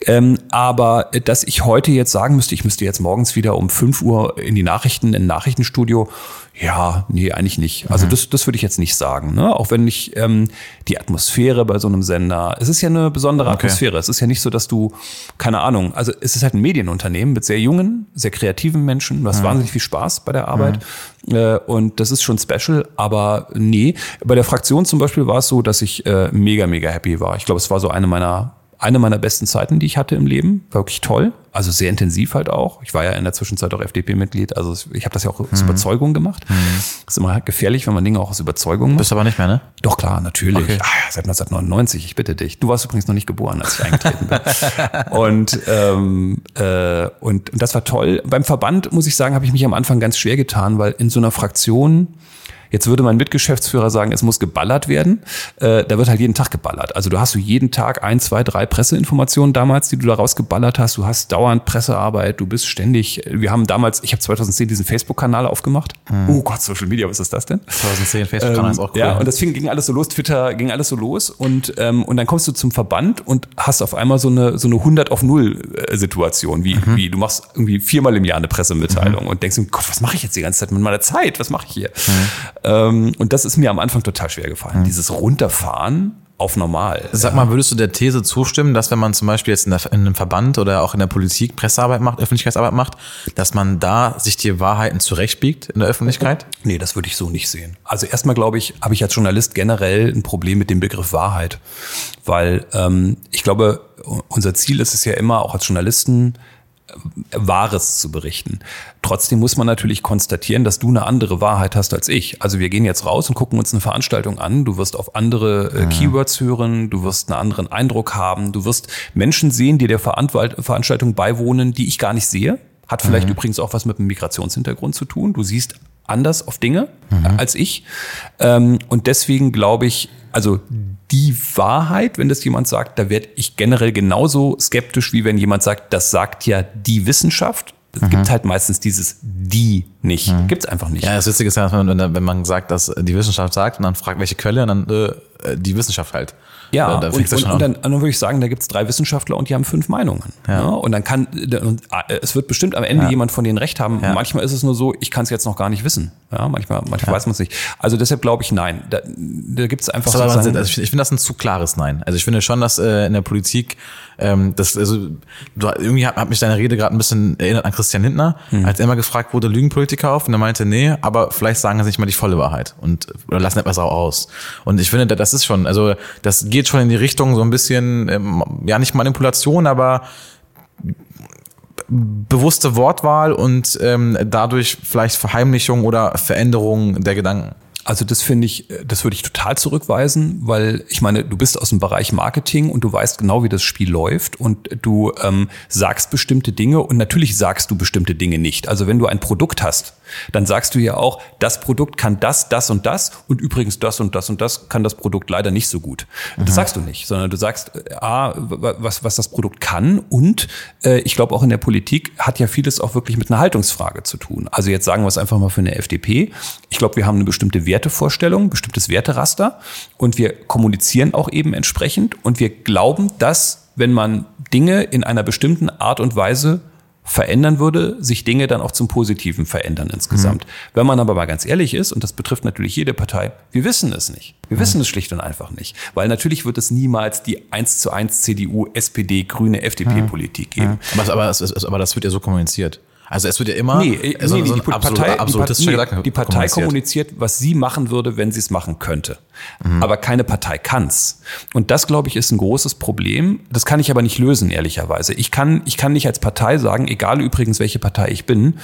Ähm, aber äh, dass ich heute jetzt sagen müsste, ich müsste jetzt morgens wieder um 5 Uhr in die Nachrichten, in ein Nachrichtenstudio, ja, nee, eigentlich nicht. Mhm. Also das, das würde ich jetzt nicht sagen. Ne? Auch wenn ich ähm, die Atmosphäre bei so einem Sender, es ist ja eine besondere Okay. Atmosphäre. Es ist ja nicht so, dass du, keine Ahnung, also es ist halt ein Medienunternehmen mit sehr jungen, sehr kreativen Menschen. Du hast wahnsinnig viel Spaß bei der Arbeit. Äh, und das ist schon special, aber nee. Bei der Fraktion zum Beispiel war es so, dass ich äh, mega, mega happy war. Ich glaube, es war so eine meiner eine meiner besten Zeiten, die ich hatte im Leben. War wirklich toll. Also sehr intensiv halt auch. Ich war ja in der Zwischenzeit auch FDP-Mitglied. Also ich habe das ja auch aus Überzeugung gemacht. ist immer gefährlich, wenn man Dinge auch aus Überzeugung macht. Bist aber nicht mehr, ne? Doch, klar, natürlich. Okay. Ah, ja, seit 1999, ich bitte dich. Du warst übrigens noch nicht geboren, als ich eingetreten bin. *laughs* und, ähm, äh, und, und das war toll. Beim Verband, muss ich sagen, habe ich mich am Anfang ganz schwer getan, weil in so einer Fraktion, Jetzt würde mein Mitgeschäftsführer sagen, es muss geballert werden. Äh, da wird halt jeden Tag geballert. Also du hast du jeden Tag ein, zwei, drei Presseinformationen damals, die du da rausgeballert hast. Du hast dauernd Pressearbeit. Du bist ständig. Wir haben damals, ich habe 2010 diesen Facebook-Kanal aufgemacht. Oh Gott, Social Media, was ist das denn? 2010 Facebook-Kanal ist auch cool. Ähm, Ja, und das fing, ging alles so los, Twitter ging alles so los und, ähm, und dann kommst du zum Verband und hast auf einmal so eine, so eine 100 auf 0 äh, Situation, wie, Mhm. wie du machst irgendwie viermal im Jahr eine Pressemitteilung und denkst, Gott, was mache ich jetzt die ganze Zeit mit meiner Zeit? Was mache ich hier? Mhm. Ähm, und das ist mir am Anfang total schwer gefallen. Dieses Runterfahren auf normal. Sag mal, würdest du der These zustimmen, dass wenn man zum Beispiel jetzt in, der, in einem Verband oder auch in der Politik Pressearbeit macht, Öffentlichkeitsarbeit macht, dass man da sich die Wahrheiten zurechtbiegt in der Öffentlichkeit? Nee, das würde ich so nicht sehen. Also erstmal glaube ich, habe ich als Journalist generell ein Problem mit dem Begriff Wahrheit. Weil ähm, ich glaube, unser Ziel ist es ja immer, auch als Journalisten, Wahres zu berichten. Trotzdem muss man natürlich konstatieren, dass du eine andere Wahrheit hast als ich. Also wir gehen jetzt raus und gucken uns eine Veranstaltung an. Du wirst auf andere äh, Keywords hören, du wirst einen anderen Eindruck haben, du wirst Menschen sehen, die der Veranwalt Veranstaltung beiwohnen, die ich gar nicht sehe. Hat vielleicht mhm. übrigens auch was mit dem Migrationshintergrund zu tun. Du siehst anders auf Dinge mhm. als ich. Ähm, und deswegen glaube ich, also die Wahrheit, wenn das jemand sagt, da werde ich generell genauso skeptisch, wie wenn jemand sagt, das sagt ja die Wissenschaft. Es mhm. gibt halt meistens dieses die nicht. Mhm. Gibt es einfach nicht. Ja, das Witzige ist ja, wenn, man sagt, dass die Wissenschaft sagt und dann fragt, welche Quelle, und dann äh, die Wissenschaft halt. Ja, da und, und, und, dann, dann würde ich sagen, da gibt es drei Wissenschaftler und die haben fünf Meinungen. Ja. ja. Und dann kann, und äh, es wird bestimmt am Ende ja. jemand von denen recht haben. Ja. Manchmal ist es nur so, ich kann es jetzt noch gar nicht wissen. Ja, manchmal, manchmal weiß man es nicht. Also deshalb glaube ich, nein. Da, da gibt es einfach. So also ich finde das ein zu klares Nein. Also ich finde schon, dass äh, in der Politik ähm, das, also du, irgendwie hat, hat mich deine Rede gerade ein bisschen erinnert an Christian Lindner, mhm. als er immer gefragt wurde, lügen Politiker auf? Und er meinte, nee, aber vielleicht sagen sie nicht mal die volle Wahrheit und oder lassen etwas auch aus. Und ich finde, das ist schon, also das geht schon in die Richtung so ein bisschen, ähm, ja nicht Manipulation, aber bewusste Wortwahl und ähm, dadurch vielleicht Verheimlichung oder Veränderung der Gedanken. Also das finde ich, das würde ich total zurückweisen, weil ich meine, du bist aus dem Bereich Marketing und du weißt genau, wie das Spiel läuft und du ähm, sagst bestimmte Dinge und natürlich sagst du bestimmte Dinge nicht. Also wenn du ein Produkt hast, dann sagst du ja auch, das Produkt kann das, das und das und übrigens das und das und das kann das Produkt leider nicht so gut. Mhm. Das sagst du nicht, sondern du sagst, äh, a, was, was das Produkt kann und äh, ich glaube auch in der Politik hat ja vieles auch wirklich mit einer Haltungsfrage zu tun. Also jetzt sagen wir es einfach mal für eine FDP. Ich glaube, wir haben eine bestimmte Wertevorstellung, bestimmtes Werteraster und wir kommunizieren auch eben entsprechend und wir glauben, dass wenn man Dinge in einer bestimmten Art und Weise verändern würde, sich Dinge dann auch zum Positiven verändern insgesamt. Mhm. Wenn man aber mal ganz ehrlich ist, und das betrifft natürlich jede Partei, wir wissen es nicht. Wir mhm. wissen es schlicht und einfach nicht. Weil natürlich wird es niemals die 1 zu 1 CDU, SPD, Grüne, FDP-Politik geben. Aber, aber, aber das wird ja so kommuniziert. Also es wird ja immer nee, so, nee, so die, Partei, die, die Partei kommuniziert, was sie machen würde, wenn sie es machen könnte. Mhm. Aber keine Partei kann's. Und das, glaube ich, ist ein großes Problem. Das kann ich aber nicht lösen, ehrlicherweise. Ich kann, ich kann nicht als Partei sagen, egal übrigens, welche Partei ich bin,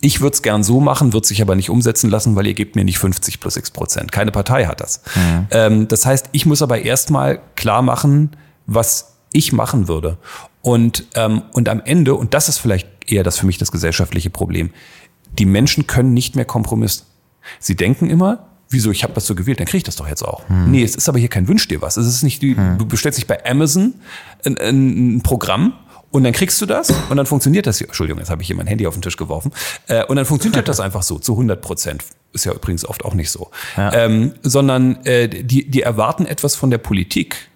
ich würde es gern so machen, wird sich aber nicht umsetzen lassen, weil ihr gebt mir nicht 50 plus x Prozent. Keine Partei hat das. Mhm. Ähm, das heißt, ich muss aber erstmal klar machen, was ich machen würde. Und, ähm, und am Ende, und das ist vielleicht eher das für mich das gesellschaftliche Problem, die Menschen können nicht mehr Kompromiss. Sie denken immer, wieso, ich habe das so gewählt, dann kriege ich das doch jetzt auch. Hm. Nee, es ist aber hier kein Wünsch dir was. Es ist nicht, die, hm. du bestellst dich bei Amazon ein, ein Programm und dann kriegst du das und dann funktioniert das hier. Entschuldigung, jetzt habe ich hier mein Handy auf den Tisch geworfen. Äh, und dann funktioniert das einfach so, zu 100 Prozent. Ist ja übrigens oft auch nicht so. Ja. Ähm, sondern äh, die, die erwarten etwas von der Politik,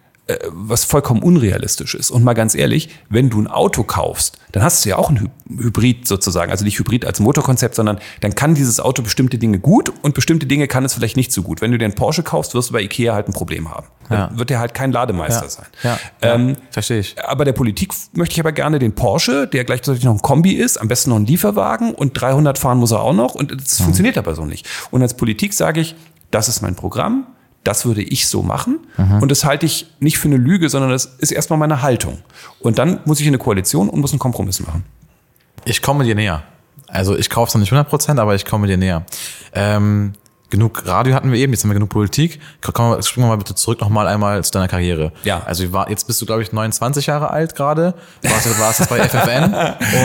was vollkommen unrealistisch ist. Und mal ganz ehrlich, wenn du ein Auto kaufst, dann hast du ja auch ein Hybrid sozusagen. Also nicht Hybrid als Motorkonzept, sondern dann kann dieses Auto bestimmte Dinge gut und bestimmte Dinge kann es vielleicht nicht so gut. Wenn du dir einen Porsche kaufst, wirst du bei Ikea halt ein Problem haben. Ja. Dann wird der halt kein Lademeister ja. sein. Ja. Ähm, verstehe ich. Aber der Politik möchte ich aber gerne den Porsche, der gleichzeitig noch ein Kombi ist, am besten noch ein Lieferwagen und 300 fahren muss er auch noch und das mhm. funktioniert aber so nicht. Und als Politik sage ich, das ist mein Programm, das würde ich so machen. Mhm. Und das halte ich nicht für eine Lüge, sondern das ist erstmal meine Haltung. Und dann muss ich in eine Koalition und muss einen Kompromiss machen. Ich komme dir näher. Also ich kaufe es noch nicht 100 Prozent, aber ich komme dir näher. Ähm, genug Radio hatten wir eben, jetzt haben wir genug Politik. Komm, springen wir mal bitte zurück nochmal einmal zu deiner Karriere. Ja. Also war, jetzt bist du, glaube ich, 29 Jahre alt gerade. Warst, warst jetzt bei FFN.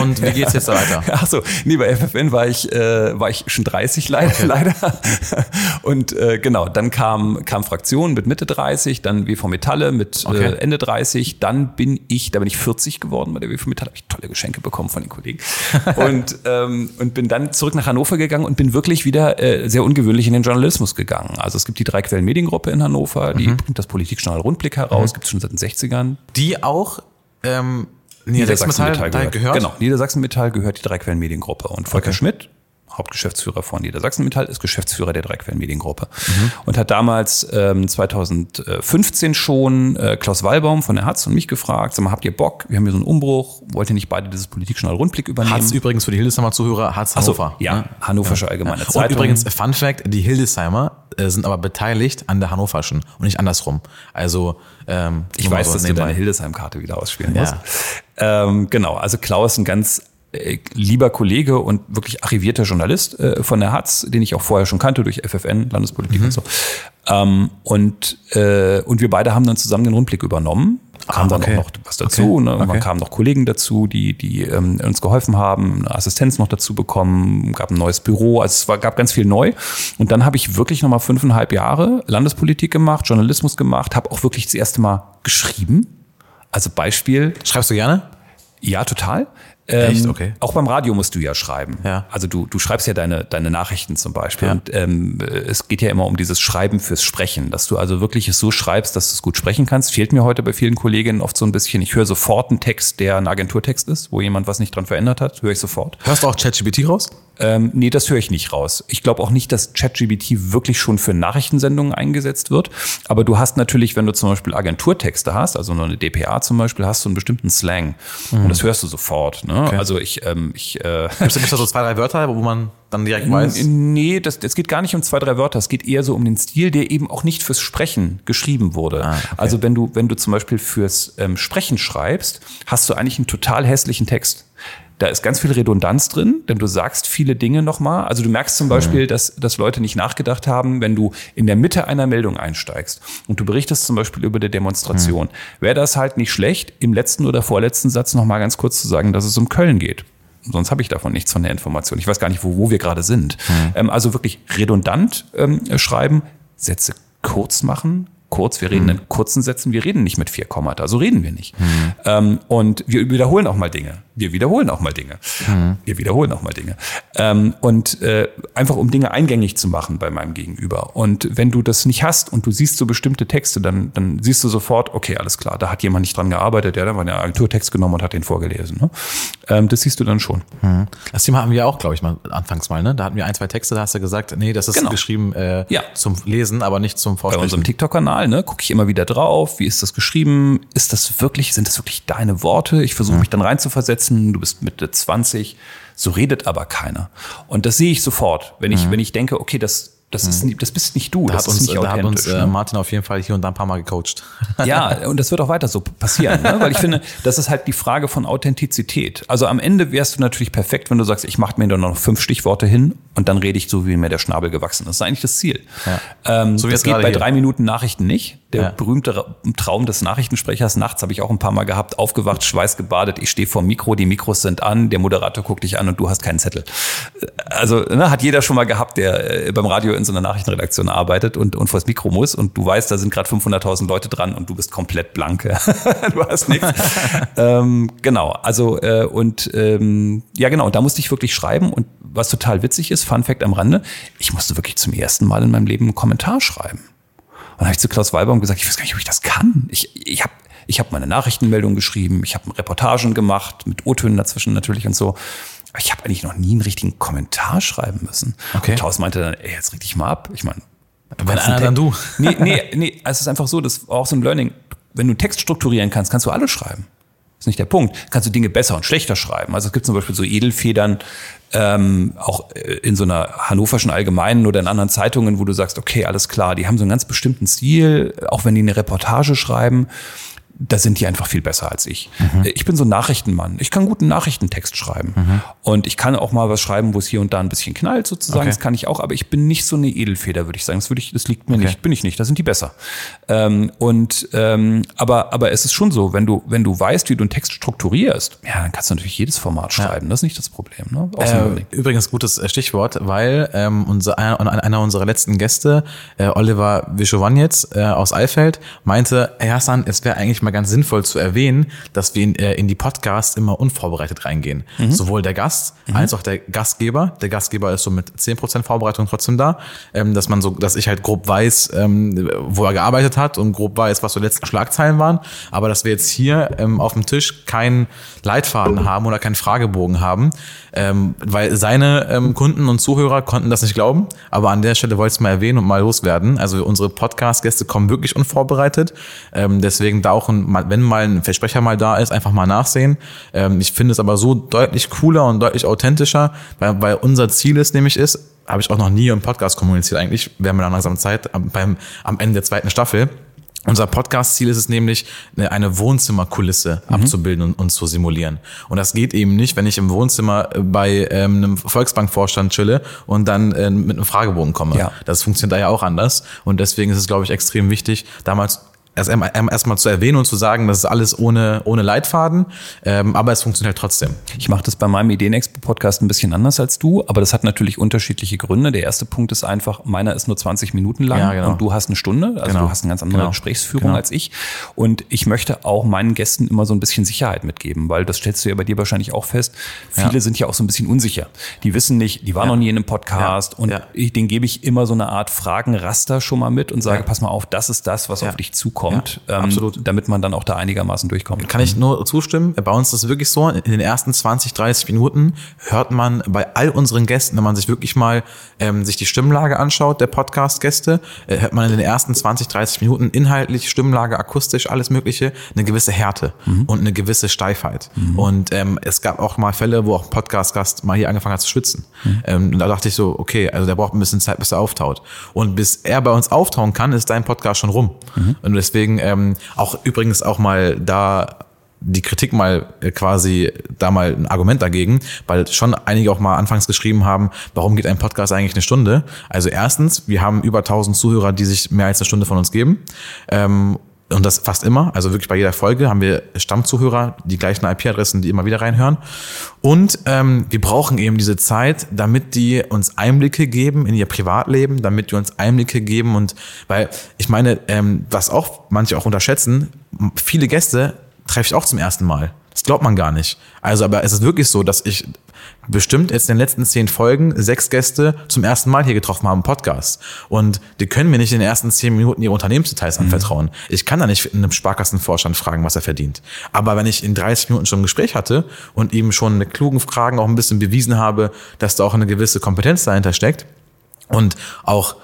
*laughs* Und wie geht's jetzt weiter? Ach so, nee, bei FFN war ich, äh, war ich schon 30 leider. Okay. leider. *laughs* Und äh, genau, dann kam, kam Fraktion mit Mitte 30, dann WV Metalle mit äh, okay. äh, Ende 30. Dann bin ich, da bin ich 40 geworden bei der WV Metalle. Habe ich tolle Geschenke bekommen von den Kollegen. *laughs* und, ähm, und bin dann zurück nach Hannover gegangen und bin wirklich wieder äh, sehr ungewöhnlich in den Journalismus gegangen. Also es gibt die drei Quellen Mediengruppe in Hannover, die mhm. bringt das Politikjournal Rundblick heraus, mhm. gibt es schon seit den 60ern. Die auch ähm, Niedersachsen Metall, Metall gehört. gehört. Genau, Niedersachsen Metall gehört die drei Quellen Mediengruppe. Und Volker okay. Schmidt, Hauptgeschäftsführer von Niedersachsen Metall, ist Geschäftsführer der Dreiquellen-Mediengruppe mhm. und hat damals ähm, 2015 schon äh, Klaus Wallbaum von der Hatz und mich gefragt, sag mal, habt ihr Bock? Wir haben hier so einen Umbruch, wollt ihr nicht beide dieses Politikjournal Rundblick übernehmen? Hatz übrigens für die Hildesheimer-Zuhörer, Hatz Hannover. So, ja, ne? Hannoversche ja. Allgemeine ja. Zeitung. Und übrigens, Fun Fact, die Hildesheimer äh, sind aber beteiligt an der Hannoverschen und nicht andersrum. Also ähm, ich weiß, dass du deine Hildesheim-Karte wieder ausspielen musst. Ja. Ähm, genau, also Klaus ein ganz äh, lieber Kollege und wirklich arrivierter Journalist äh, von der Hatz, den ich auch vorher schon kannte durch FFN, Landespolitik mhm. und so. Ähm, und, äh, und wir beide haben dann zusammen den Rundblick übernommen. Kam ah, okay. dann auch noch was dazu. Okay. Ne? Okay. Dann kamen noch Kollegen dazu, die, die ähm, uns geholfen haben, eine Assistenz noch dazu bekommen, gab ein neues Büro. Also es war, gab ganz viel neu. Und dann habe ich wirklich nochmal fünfeinhalb Jahre Landespolitik gemacht, Journalismus gemacht, habe auch wirklich das erste Mal geschrieben. Also Beispiel. Schreibst du gerne? Ja, total. Echt? Ähm, okay. Auch beim Radio musst du ja schreiben. Ja. Also du, du schreibst ja deine, deine Nachrichten zum Beispiel. Ja. Und ähm, es geht ja immer um dieses Schreiben fürs Sprechen, dass du also wirklich es so schreibst, dass du es gut sprechen kannst. Fehlt mir heute bei vielen Kolleginnen oft so ein bisschen. Ich höre sofort einen Text, der ein Agenturtext ist, wo jemand was nicht dran verändert hat, höre ich sofort. Hörst du auch ChatGPT raus? Ähm, nee, das höre ich nicht raus. Ich glaube auch nicht, dass ChatGPT wirklich schon für Nachrichtensendungen eingesetzt wird. Aber du hast natürlich, wenn du zum Beispiel Agenturtexte hast, also nur eine DPA zum Beispiel, hast du einen bestimmten Slang. Mhm. Und das hörst du sofort. Ne? Okay. Also ich, ähm, ich äh, Gibt es da so zwei, drei Wörter, wo man dann direkt weiß? Nee, das, das geht gar nicht um zwei, drei Wörter. Es geht eher so um den Stil, der eben auch nicht fürs Sprechen geschrieben wurde. Ah, okay. Also wenn du, wenn du zum Beispiel fürs ähm, Sprechen schreibst, hast du eigentlich einen total hässlichen Text. Da ist ganz viel Redundanz drin, denn du sagst viele Dinge nochmal. Also du merkst zum mhm. Beispiel, dass, dass Leute nicht nachgedacht haben, wenn du in der Mitte einer Meldung einsteigst und du berichtest zum Beispiel über die Demonstration, mhm. wäre das halt nicht schlecht, im letzten oder vorletzten Satz nochmal ganz kurz zu sagen, dass es um Köln geht. Sonst habe ich davon nichts von der Information. Ich weiß gar nicht, wo, wo wir gerade sind. Mhm. Ähm, also wirklich redundant ähm, schreiben, Sätze kurz machen, kurz, wir reden mhm. in kurzen Sätzen, wir reden nicht mit vier Kommata, so reden wir nicht. Mhm. Ähm, und wir wiederholen auch mal Dinge. Wir wiederholen auch mal Dinge. Mhm. Wir wiederholen auch mal Dinge. Ähm, und äh, einfach um Dinge eingängig zu machen bei meinem Gegenüber. Und wenn du das nicht hast und du siehst so bestimmte Texte, dann, dann siehst du sofort, okay, alles klar, da hat jemand nicht dran gearbeitet, der hat einfach einen Agenturtext genommen und hat den vorgelesen. Ne? Ähm, das siehst du dann schon. Mhm. Das Thema haben wir auch, glaube ich, mal anfangs mal. Ne? Da hatten wir ein, zwei Texte, da hast du gesagt, nee, das ist genau. geschrieben äh, ja. zum Lesen, aber nicht zum Vorsprechen. Bei unserem TikTok-Kanal ne, gucke ich immer wieder drauf, wie ist das geschrieben? Ist das wirklich, sind das wirklich deine Worte? Ich versuche mhm. mich dann reinzuversetzen. Du bist Mitte 20, so redet aber keiner. Und das sehe ich sofort, wenn ich, mhm. wenn ich denke, okay, das, das, ist, mhm. das bist nicht du. Da das hat uns, ist nicht da hat uns äh, ne? Martin auf jeden Fall hier und da ein paar Mal gecoacht. Ja, *laughs* und das wird auch weiter so passieren, ne? weil ich finde, das ist halt die Frage von Authentizität. Also am Ende wärst du natürlich perfekt, wenn du sagst, ich mache mir nur noch fünf Stichworte hin und dann rede ich so, wie mir der Schnabel gewachsen ist. Das ist eigentlich das Ziel. Ja. Ähm, so das geht bei hier. drei Minuten Nachrichten nicht der ja. berühmte Traum des Nachrichtensprechers. Nachts habe ich auch ein paar Mal gehabt, aufgewacht, schweißgebadet, ich stehe vor dem Mikro, die Mikros sind an, der Moderator guckt dich an und du hast keinen Zettel. Also ne, hat jeder schon mal gehabt, der äh, beim Radio in so einer Nachrichtenredaktion arbeitet und, und vor das Mikro muss und du weißt, da sind gerade 500.000 Leute dran und du bist komplett blank. *laughs* du hast nichts. *laughs* ähm, genau, also äh, und ähm, ja genau, da musste ich wirklich schreiben und was total witzig ist, Fun Fact am Rande, ich musste wirklich zum ersten Mal in meinem Leben einen Kommentar schreiben. Und dann habe ich zu Klaus Weibaum gesagt, ich weiß gar nicht, ob ich das kann. Ich, ich habe ich hab meine Nachrichtenmeldung geschrieben, ich habe Reportagen gemacht, mit O-Tönen dazwischen natürlich und so. Aber ich habe eigentlich noch nie einen richtigen Kommentar schreiben müssen. Okay. Und Klaus meinte dann, ey, jetzt reg dich mal ab. Ich meine, wenn einer, dann du. Nee, nee, nee, es ist einfach so, das war auch so ein Learning. Wenn du Text strukturieren kannst, kannst du alles schreiben. Das ist nicht der Punkt. Kannst du Dinge besser und schlechter schreiben. Also es gibt zum Beispiel so Edelfedern, ähm, auch äh, in so einer hannoverschen Allgemeinen oder in anderen Zeitungen, wo du sagst, okay, alles klar, die haben so einen ganz bestimmten Stil, auch wenn die eine Reportage schreiben da sind die einfach viel besser als ich. Mhm. Ich bin so ein Nachrichtenmann. Ich kann guten Nachrichtentext schreiben. Mhm. Und ich kann auch mal was schreiben, wo es hier und da ein bisschen knallt, sozusagen. Okay. Das kann ich auch, aber ich bin nicht so eine Edelfeder, würde ich sagen. Das, würde ich, das liegt mir okay. nicht, bin ich nicht. Da sind die besser. Ähm, und ähm, aber, aber es ist schon so, wenn du, wenn du weißt, wie du einen Text strukturierst, ja, dann kannst du natürlich jedes Format schreiben. Ja. Das ist nicht das Problem. Ne? Äh, übrigens gutes äh, Stichwort, weil ähm, unser, einer, einer unserer letzten Gäste, äh, Oliver Wischowaniec äh, aus Eifeld, meinte, Herr Hassan, es wäre eigentlich mal mal ganz sinnvoll zu erwähnen, dass wir in, äh, in die Podcasts immer unvorbereitet reingehen. Mhm. Sowohl der Gast als auch der Gastgeber. Der Gastgeber ist so mit 10% Vorbereitung trotzdem da, ähm, dass man so, dass ich halt grob weiß, ähm, wo er gearbeitet hat und grob weiß, was so die letzten Schlagzeilen waren. Aber dass wir jetzt hier ähm, auf dem Tisch keinen Leitfaden haben oder keinen Fragebogen haben, ähm, weil seine ähm, Kunden und Zuhörer konnten das nicht glauben. Aber an der Stelle wollte ich es mal erwähnen und mal loswerden. Also unsere Podcast-Gäste kommen wirklich unvorbereitet. Ähm, deswegen da auch, ein, wenn mal ein Versprecher mal da ist, einfach mal nachsehen. Ähm, ich finde es aber so deutlich cooler und deutlich authentischer, weil, weil unser Ziel ist nämlich ist, habe ich auch noch nie im Podcast kommuniziert eigentlich, wir dann langsam Zeit am, beim, am Ende der zweiten Staffel. Unser Podcast-Ziel ist es nämlich, eine- Wohnzimmerkulisse abzubilden und, und zu simulieren. Und das geht eben nicht, wenn ich im Wohnzimmer äh, bei ähm, einem Volksbankvorstand chille und dann äh, mit einem Fragebogen komme. Ja. Das funktioniert da ja auch anders. Und deswegen ist es, glaube ich, extrem wichtig, damals erst einmal, erst mal zu erwähnen und zu sagen, das ist alles ohne, ohne Leitfaden, ähm, aber es funktioniert trotzdem. Ich mache das bei meinem Ideenexpo-Podcast ein bisschen anders als du, aber das hat natürlich unterschiedliche Gründe. Der erste Punkt ist einfach, meiner ist nur 20 Minuten lang Ja, genau. und du hast eine Stunde, also Genau. du hast eine ganz andere Genau. Gesprächsführung Genau. als ich. Und ich möchte auch meinen Gästen immer so ein bisschen Sicherheit mitgeben, weil das stellst du ja bei dir wahrscheinlich auch fest. Viele Ja. sind ja auch so ein bisschen unsicher. Die wissen nicht, die waren noch nie in einem Podcast Ja. und Ja. ich, denen gebe ich immer so eine Art Fragenraster schon mal mit und sage, Ja. pass mal auf, das ist das, was Ja. auf dich zukommt, Ja, ähm, absolut. damit man dann auch da einigermaßen durchkommt. Kann ich nur zustimmen. Bei uns ist es wirklich so, in den ersten 20, 30 Minuten hört man bei all unseren Gästen, wenn man sich wirklich mal ähm, sich die Stimmlage anschaut, der Podcast-Gäste, äh, hört man in den ersten 20, 30 Minuten inhaltlich, Stimmlage, akustisch, alles mögliche, eine gewisse Härte und eine gewisse Steifheit. Und ähm, es gab auch mal Fälle, wo auch ein Podcast-Gast mal hier angefangen hat zu schwitzen. Ähm, und da dachte ich so, okay, also der braucht ein bisschen Zeit, bis er auftaut. Und bis er bei uns auftauen kann, ist dein Podcast schon rum. Und deswegen ähm, auch übrigens auch mal da die Kritik mal äh, quasi da mal ein Argument dagegen, weil schon einige auch mal anfangs geschrieben haben, warum geht ein Podcast eigentlich eine Stunde? Also erstens, wir haben über 1000 Zuhörer, die sich mehr als eine Stunde von uns geben. Ähm, und das fast immer, also wirklich bei jeder Folge haben wir Stammzuhörer, die gleichen IP-Adressen, die immer wieder reinhören. Und ähm, wir brauchen eben diese Zeit, damit die uns Einblicke geben in ihr Privatleben, damit die uns Einblicke geben und weil ich meine, ähm, was auch manche auch unterschätzen, viele Gäste treffe ich auch zum ersten Mal. Das glaubt man gar nicht. Also, aber es ist wirklich so, dass ich bestimmt jetzt in den letzten zehn Folgen sechs Gäste zum ersten Mal hier getroffen haben im Podcast. Und die können mir nicht in den ersten zehn Minuten ihre Unternehmensdetails anvertrauen. Ich kann da nicht einem Sparkassenvorstand fragen, was er verdient. Aber wenn ich in 30 Minuten schon ein Gespräch hatte und ihm schon mit klugen Fragen auch ein bisschen bewiesen habe, dass da auch eine gewisse Kompetenz dahinter steckt und auch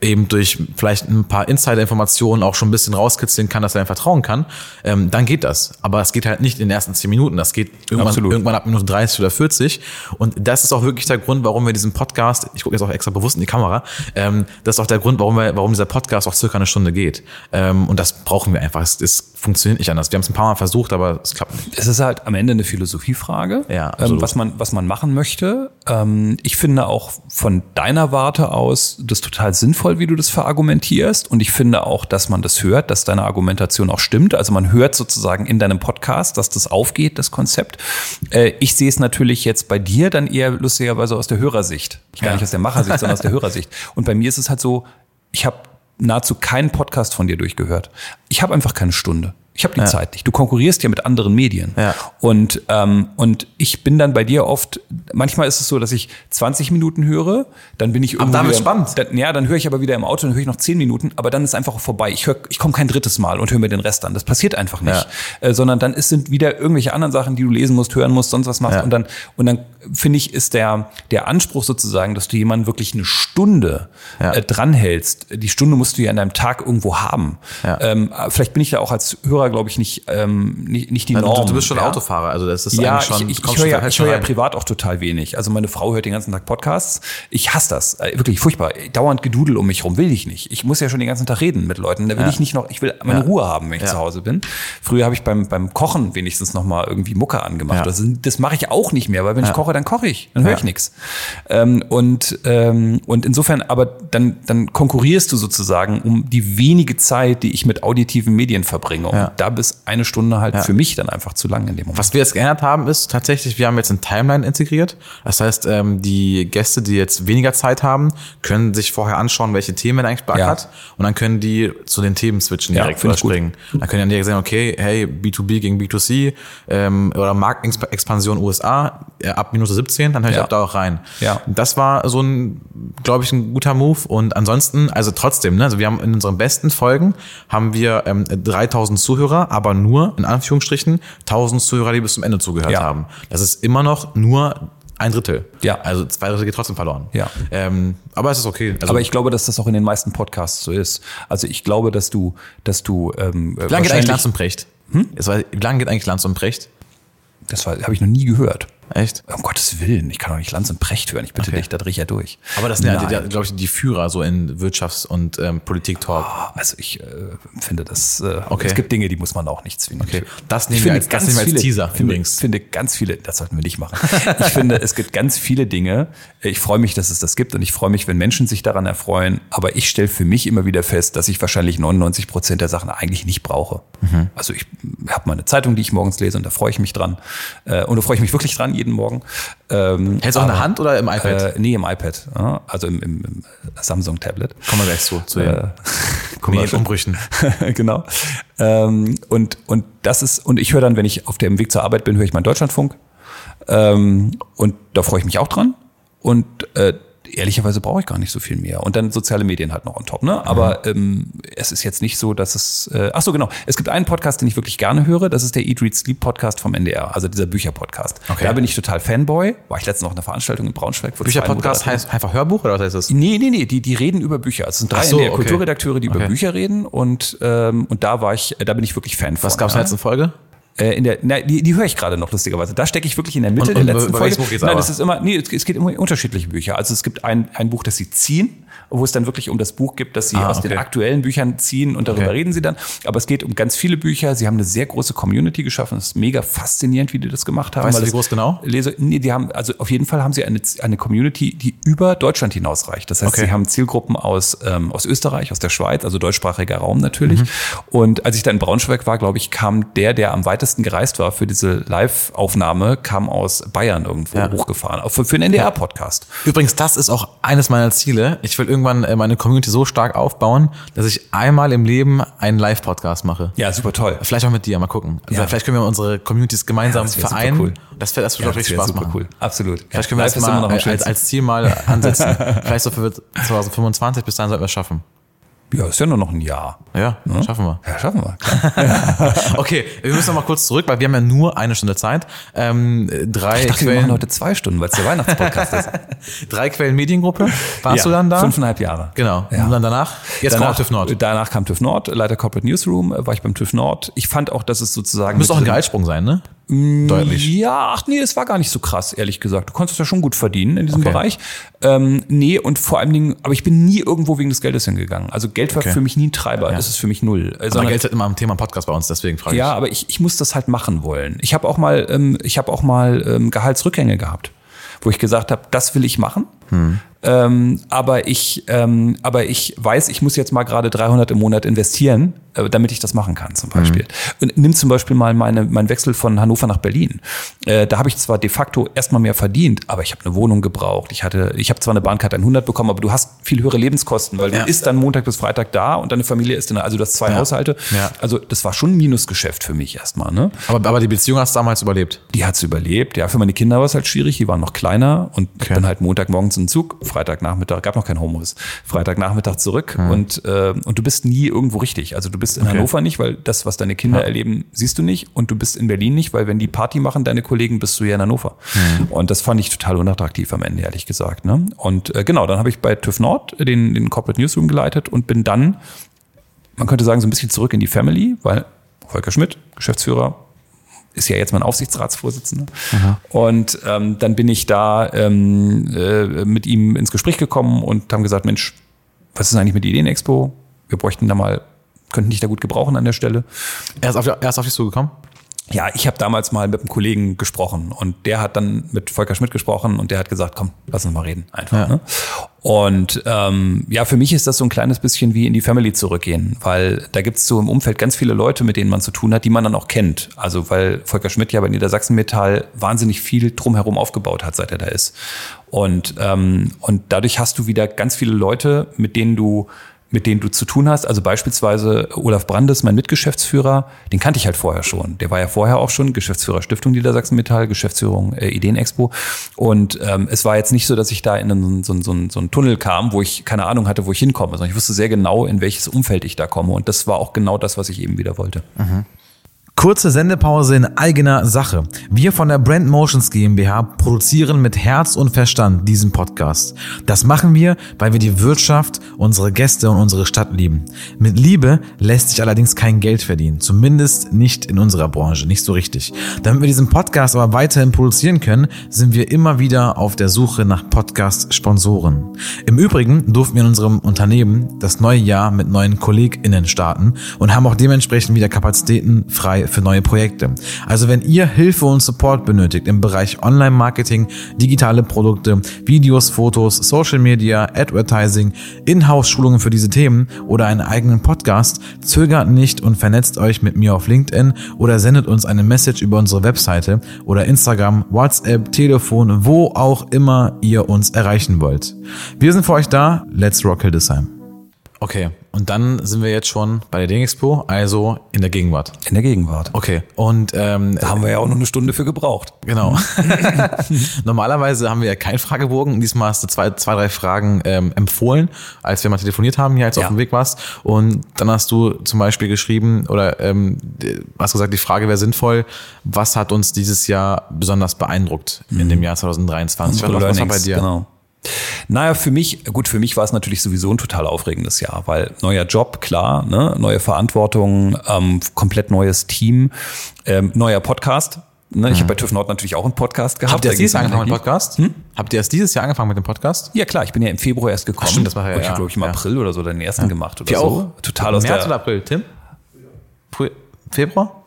eben durch vielleicht ein paar Insider-Informationen auch schon ein bisschen rauskitzeln kann, dass er ihm vertrauen kann, ähm, dann geht das. Aber es geht halt nicht in den ersten zehn Minuten. Das geht irgendwann, Absolut. irgendwann ab Minute 30 oder 40. Und das ist auch wirklich der Grund, warum wir diesen Podcast, ich gucke jetzt auch extra bewusst in die Kamera, ähm, das ist auch der Grund, warum, wir, warum dieser Podcast auch circa eine Stunde geht. Ähm, und das brauchen wir einfach. Es, es funktioniert nicht anders. Wir haben es ein paar Mal versucht, aber es klappt nicht. Es ist halt am Ende eine Philosophiefrage, Ja, ähm, was man was man machen möchte. Ähm, ich finde auch von deiner Warte aus das total sinnvoll, wie du das verargumentierst, und ich finde auch, dass man das hört, dass deine Argumentation auch stimmt. Also man hört sozusagen in deinem Podcast, dass das aufgeht, das Konzept. Äh, ich sehe es natürlich jetzt bei dir dann eher lustigerweise aus der Hörersicht, gar Ja. nicht aus der Machersicht, sondern aus der *laughs* Hörersicht. Und bei mir ist es halt so, ich habe nahezu keinen Podcast von dir durchgehört. Ich habe einfach keine Stunde. Ich habe die Ja. Zeit nicht. Du konkurrierst ja mit anderen Medien. Ja. Und, ähm, und ich bin dann bei dir oft, manchmal ist es so, dass ich 20 Minuten höre, dann bin ich irgendwo dann wieder, wird's spannend. Dann, ja, dann höre ich aber wieder im Auto, dann höre ich noch 10 Minuten, aber dann ist einfach vorbei. Ich, hör, ich komme kein drittes Mal und höre mir den Rest an. Das passiert einfach nicht. Äh, sondern dann ist, sind wieder irgendwelche anderen Sachen, die du lesen musst, hören musst, sonst was machst. Ja. Und dann, und dann finde ich, ist der, der Anspruch sozusagen, dass du jemanden wirklich eine Stunde Ja. äh, dranhältst. Die Stunde musst du ja in deinem Tag irgendwo haben. Ja. Ähm, vielleicht bin ich da auch als Hörer, glaube ich, nicht, ähm, nicht, nicht die Norm. du bist schon ja. Autofahrer, also das ist Ja, eigentlich schon, ich, ich, ich höre ja, ich höre ja privat auch total wenig. Also meine Frau hört den ganzen Tag Podcasts. Ich hasse das. Äh, Wirklich furchtbar. Dauernd Gedudel um mich rum. Will ich nicht. Ich muss ja schon den ganzen Tag reden mit Leuten. Da will Ja. ich nicht noch, ich will meine Ja. Ruhe haben, wenn ich Ja. zu Hause bin. Früher habe ich beim, beim Kochen wenigstens noch mal irgendwie Mucke angemacht. Ja. Das, das mache ich auch nicht mehr, weil wenn ich koche, dann koche ich, dann höre Ja. ich nichts. Ähm, und, ähm, und insofern, aber dann, dann konkurrierst du sozusagen um die wenige Zeit, die ich mit auditiven Medien verbringe. Und Ja. da bis eine Stunde halt für mich dann einfach zu lang in dem Moment. Was wir jetzt geändert haben, ist tatsächlich, wir haben jetzt ein Timeline integriert. Das heißt, ähm, die Gäste, die jetzt weniger Zeit haben, können sich vorher anschauen, welche Themen er eigentlich beackert. Ja. Und dann können die zu den Themen switchen Ja, direkt find oder ich gut. springen. Dann können die direkt sagen, okay, hey, B2B gegen B2C ähm, oder Marktexpansion USA äh, ab Minute 17, dann höre ich Ja. auch da auch rein. Ja. Das war so ein, glaube ich, ein guter Move. Und ansonsten, also trotzdem, ne, also wir haben in unseren besten Folgen haben wir ähm, 3000 Zuhörer, aber nur, in Anführungsstrichen, 1000 Zuhörer, die bis zum Ende zugehört Ja. haben. Das ist immer noch nur ein Drittel. Ja. Also zwei Drittel geht trotzdem verloren. Ja. Ähm, aber es ist okay. Also, Aber ich glaube, dass das auch in den meisten Podcasts so ist. Also ich glaube, dass du, dass du ähm, wie lange geht eigentlich Lanz und Precht? Hm? War, wie lange geht eigentlich Lanz und Precht? das war- habe ich noch nie gehört. Echt? Um Gottes Willen, ich kann doch nicht Lanz und Precht hören. Ich bitte Okay. dich, da drehe ich ja durch. Aber das sind ja, glaube ich, die Führer so in Wirtschafts- und ähm, Politik-Talk. Also ich äh, finde das, äh, Okay. es gibt Dinge, die muss man auch nicht zwingen. Okay. Das Ich nehmen wir finde als- das nehmen wir als viele, Teaser finde, übrigens. finde ganz viele, das sollten wir nicht machen. *laughs* Ich finde, es gibt ganz viele Dinge. Ich freue mich, dass es das gibt und ich freue mich, wenn Menschen sich daran erfreuen. Aber ich stelle für mich immer wieder fest, dass ich wahrscheinlich 99 Prozent der Sachen eigentlich nicht brauche. Mhm. Also ich habe meine Zeitung, die ich morgens lese und da freue ich mich dran. Äh, Und da freue ich mich wirklich dran jeden Morgen. Ähm, Hältst du auch in der aber, Hand oder im iPad? Äh, nee, im iPad. Ja, also im, im, im Samsung-Tablet. Kommen wir gleich zu, zu den Äh, *laughs* Medienumbrüchen. *laughs* genau. Ähm, und, und das ist, und ich höre dann, wenn ich auf dem Weg zur Arbeit bin, höre ich meinen Deutschlandfunk. Ähm, und da freue ich mich auch dran. Und äh, ehrlicherweise brauche ich gar nicht so viel mehr. Und dann soziale Medien halt noch on top, ne? Aber ähm, es ist jetzt nicht so, dass es. Äh, ach so, genau. Es gibt einen Podcast, den ich wirklich gerne höre. Das ist der Eat, Read, Sleep Podcast vom NDR, also dieser Bücher-Podcast. Okay. Da bin ich total Fanboy. War ich letztens noch auf einer Veranstaltung in Braunschweig. Bücher-Podcast heißt einfach Hörbuch oder was heißt das? Nee, nee, nee, die, die reden über Bücher. Es sind drei so, okay. Kulturredakteure, die über Okay. Bücher reden und, ähm, und da war ich, da bin ich wirklich Fan von. Was gab es in ja. der letzten Folge? Äh, in der, na, die, die höre ich gerade noch lustigerweise. Da stecke ich wirklich in der Mitte Und- der und letzten über Folge. geht's Nein, aber? das ist immer, nee, es, es geht immer um unterschiedliche Bücher. Also es gibt ein, ein Buch, das sie ziehen, wo es dann wirklich um das Buch gibt, das sie Ah, aus den okay. aktuellen Büchern ziehen und darüber Okay. reden sie dann. Aber es geht um ganz viele Bücher. Sie haben eine sehr große Community geschaffen. Es ist mega faszinierend, wie die das gemacht haben. Weißt du, wie groß genau? Leser, nee, die haben, also auf jeden Fall haben sie eine, eine Community, die über Deutschland hinausreicht. Das heißt, Okay. sie haben Zielgruppen aus, ähm, aus Österreich, aus der Schweiz, also deutschsprachiger Raum natürlich. Mhm. Und als ich da in Braunschweig war, glaube ich, kam der, der am weitesten gereist war für diese Live-Aufnahme, kam aus Bayern irgendwo Ja. hochgefahren. Für, für einen NDR-Podcast. Übrigens, das ist auch eines meiner Ziele. Ich will irgendwann äh, meine Community so stark aufbauen, dass ich einmal im Leben einen Live-Podcast mache. Ja, super toll. Vielleicht auch mit dir, mal gucken. Also Ja. Vielleicht können wir unsere Communities gemeinsam Ja, das vereinen. cool. Das, wär, das wird, ich, das wär Spaß super machen. cool. Absolut. Vielleicht können wir Live das mal als, als Ziel mal ansetzen. *laughs* Vielleicht so für 2025, bis dahin sollten wir es schaffen. Ja, ist ja nur noch ein Jahr. Ja, schaffen wir. Ja, schaffen wir. *laughs* Okay, wir müssen noch mal kurz zurück, weil wir haben ja nur eine Stunde Zeit. Ähm, drei, Ich dachte, wir machen Quellen, heute zwei Stunden, weil es der Weihnachtspodcast ist. *laughs* drei Quellen Mediengruppe. Warst Ja, du dann da? Fünfeinhalb Jahre. Genau. Ja. Und dann danach? Jetzt danach, kommt TÜV Nord. Danach kam TÜV Nord, Leiter Corporate Newsroom, äh, war ich beim TÜV Nord. Ich fand auch, dass es sozusagen. Müsste auch ein Gehaltssprung sein, ne? Mm, Deutlich. Ja, ach nee, es war gar nicht so krass, ehrlich gesagt. Du konntest ja schon gut verdienen in diesem Okay. Bereich. Ähm, nee, und vor allen Dingen, aber ich bin nie irgendwo wegen des Geldes hingegangen. Also Geld war Okay. für mich nie ein Treiber. Das ist für mich null. Aber sondern- Geld ist immer am Thema Podcast bei uns, deswegen frage ich. ja, aber ich, ich muss das halt machen wollen. Ich habe auch mal, ähm, ich habe auch mal ähm, Gehaltsrückgänge gehabt, wo ich gesagt habe, das will ich machen. Ähm, aber ich, ähm, aber ich weiß, ich muss jetzt mal gerade 300 im Monat investieren, äh, damit ich das machen kann, zum Beispiel. Und nimm zum Beispiel mal meine, meinen Wechsel von Hannover nach Berlin. Äh, da habe ich zwar de facto erstmal mehr verdient, aber ich habe eine Wohnung gebraucht. Ich hatte, ich habe zwar eine Bahnkarte 100 bekommen, aber du hast viel höhere Lebenskosten, weil du Ja. isst dann Montag bis Freitag da und deine Familie ist in, also du hast zwei Ja. Haushalte. Ja. Also das war schon ein Minusgeschäft für mich erstmal. Ne? Aber, aber die Beziehung hast du damals überlebt. Die hat's überlebt. Ja, für meine Kinder war es halt schwierig. Die waren noch kleiner und Okay. dann halt Montagmorgens in den Zug, Freitagnachmittag, gab noch kein Homeoffice, Freitagnachmittag zurück und, äh, und du bist nie irgendwo richtig. Also du bist in Okay. Hannover nicht, weil das, was deine Kinder erleben, siehst du nicht und du bist in Berlin nicht, weil wenn die Party machen, deine Kollegen, bist du ja in Hannover. Und das fand ich total unattraktiv am Ende, ehrlich gesagt. Ne? Und äh, genau, dann habe ich bei TÜV Nord den, den Corporate Newsroom geleitet und bin dann man könnte sagen, so ein bisschen zurück in die Family, weil Volker Schmidt, Geschäftsführer, ist ja jetzt mein Aufsichtsratsvorsitzender. Und ähm, dann bin ich da ähm, äh, mit ihm ins Gespräch gekommen und haben gesagt, Mensch, was ist eigentlich mit der Ideenexpo? Wir bräuchten da mal, könnten dich da gut gebrauchen an der Stelle. Er ist auf, er ist auf dich zugekommen? Ja, ich habe damals mal mit einem Kollegen gesprochen und der hat dann mit Volker Schmidt gesprochen und der hat gesagt, komm, lass uns mal reden einfach. Ja. Ne? Und ähm, ja, für mich ist das so ein kleines bisschen wie in die Family zurückgehen, weil da gibt's so im Umfeld ganz viele Leute, mit denen man zu tun hat, die man dann auch kennt. Also weil Volker Schmidt ja bei Niedersachsen Metall wahnsinnig viel drumherum aufgebaut hat, seit er da ist. Und, ähm, und dadurch hast du wieder ganz viele Leute, mit denen du mit denen du zu tun hast. Also beispielsweise Olaf Brandes, mein Mitgeschäftsführer, den kannte ich halt vorher schon. Der war ja vorher auch schon Geschäftsführer Stiftung Niedersachsen Metall, Geschäftsführung äh, Ideenexpo. Und ähm, es war jetzt nicht so, dass ich da in einen, so, so, so einen Tunnel kam, wo ich keine Ahnung hatte, wo ich hinkomme, sondern ich wusste sehr genau, in welches Umfeld ich da komme. Und das war auch genau das, was ich eben wieder wollte. Mhm. Kurze Sendepause in eigener Sache. Wir von der Brand Motions GmbH produzieren mit Herz und Verstand diesen Podcast. Das machen wir, weil wir die Wirtschaft, unsere Gäste und unsere Stadt lieben. Mit Liebe lässt sich allerdings kein Geld verdienen. Zumindest nicht in unserer Branche, nicht so richtig. Damit wir diesen Podcast aber weiterhin produzieren können, sind wir immer wieder auf der Suche nach Podcast-Sponsoren. Im Übrigen durften wir in unserem Unternehmen das neue Jahr mit neuen KollegInnen starten und haben auch dementsprechend wieder Kapazitäten frei für neue Projekte. Also wenn ihr Hilfe und Support benötigt im Bereich Online-Marketing, digitale Produkte, Videos, Fotos, Social Media, Advertising, Inhouse-Schulungen für diese Themen oder einen eigenen Podcast, zögert nicht und vernetzt euch mit mir auf LinkedIn oder sendet uns eine Message über unsere Webseite oder Instagram, WhatsApp, Telefon, wo auch immer ihr uns erreichen wollt. Wir sind für euch da. Let's rock Hildesheim. Okay, und dann sind wir jetzt schon bei der Ding-Expo, also in der Gegenwart. In der Gegenwart. Okay, und ähm, da haben wir ja auch noch eine Stunde für gebraucht. Genau. *laughs* Normalerweise haben wir ja keinen Fragebogen. Diesmal hast du zwei, zwei drei Fragen ähm, empfohlen, als wir mal telefoniert haben, hier als ja. auf dem Weg warst. Und dann hast du zum Beispiel geschrieben oder ähm, hast gesagt, die Frage wäre sinnvoll. Was hat uns dieses Jahr besonders beeindruckt mhm. in dem Jahr 2023? Was war bei dir? Genau. Naja, für mich, gut, für mich war es natürlich sowieso ein total aufregendes Jahr, weil neuer Job, klar, ne, neue Verantwortung, ähm, komplett neues Team, ähm, neuer Podcast. Ne, ich mhm. habe bei TÜV Nord natürlich auch einen Podcast gehabt. Habt ihr erst dieses Jahr angefangen mit dem Podcast? Hm? Habt ihr erst dieses Jahr angefangen mit dem Podcast? Ja klar, ich bin ja im Februar erst gekommen. Ach, stimmt, das war ja. Ich habe, glaube ich, im ja. April oder so den ersten ja. gemacht oder Wir so. auch. Total aus März der, oder April, Tim? Februar?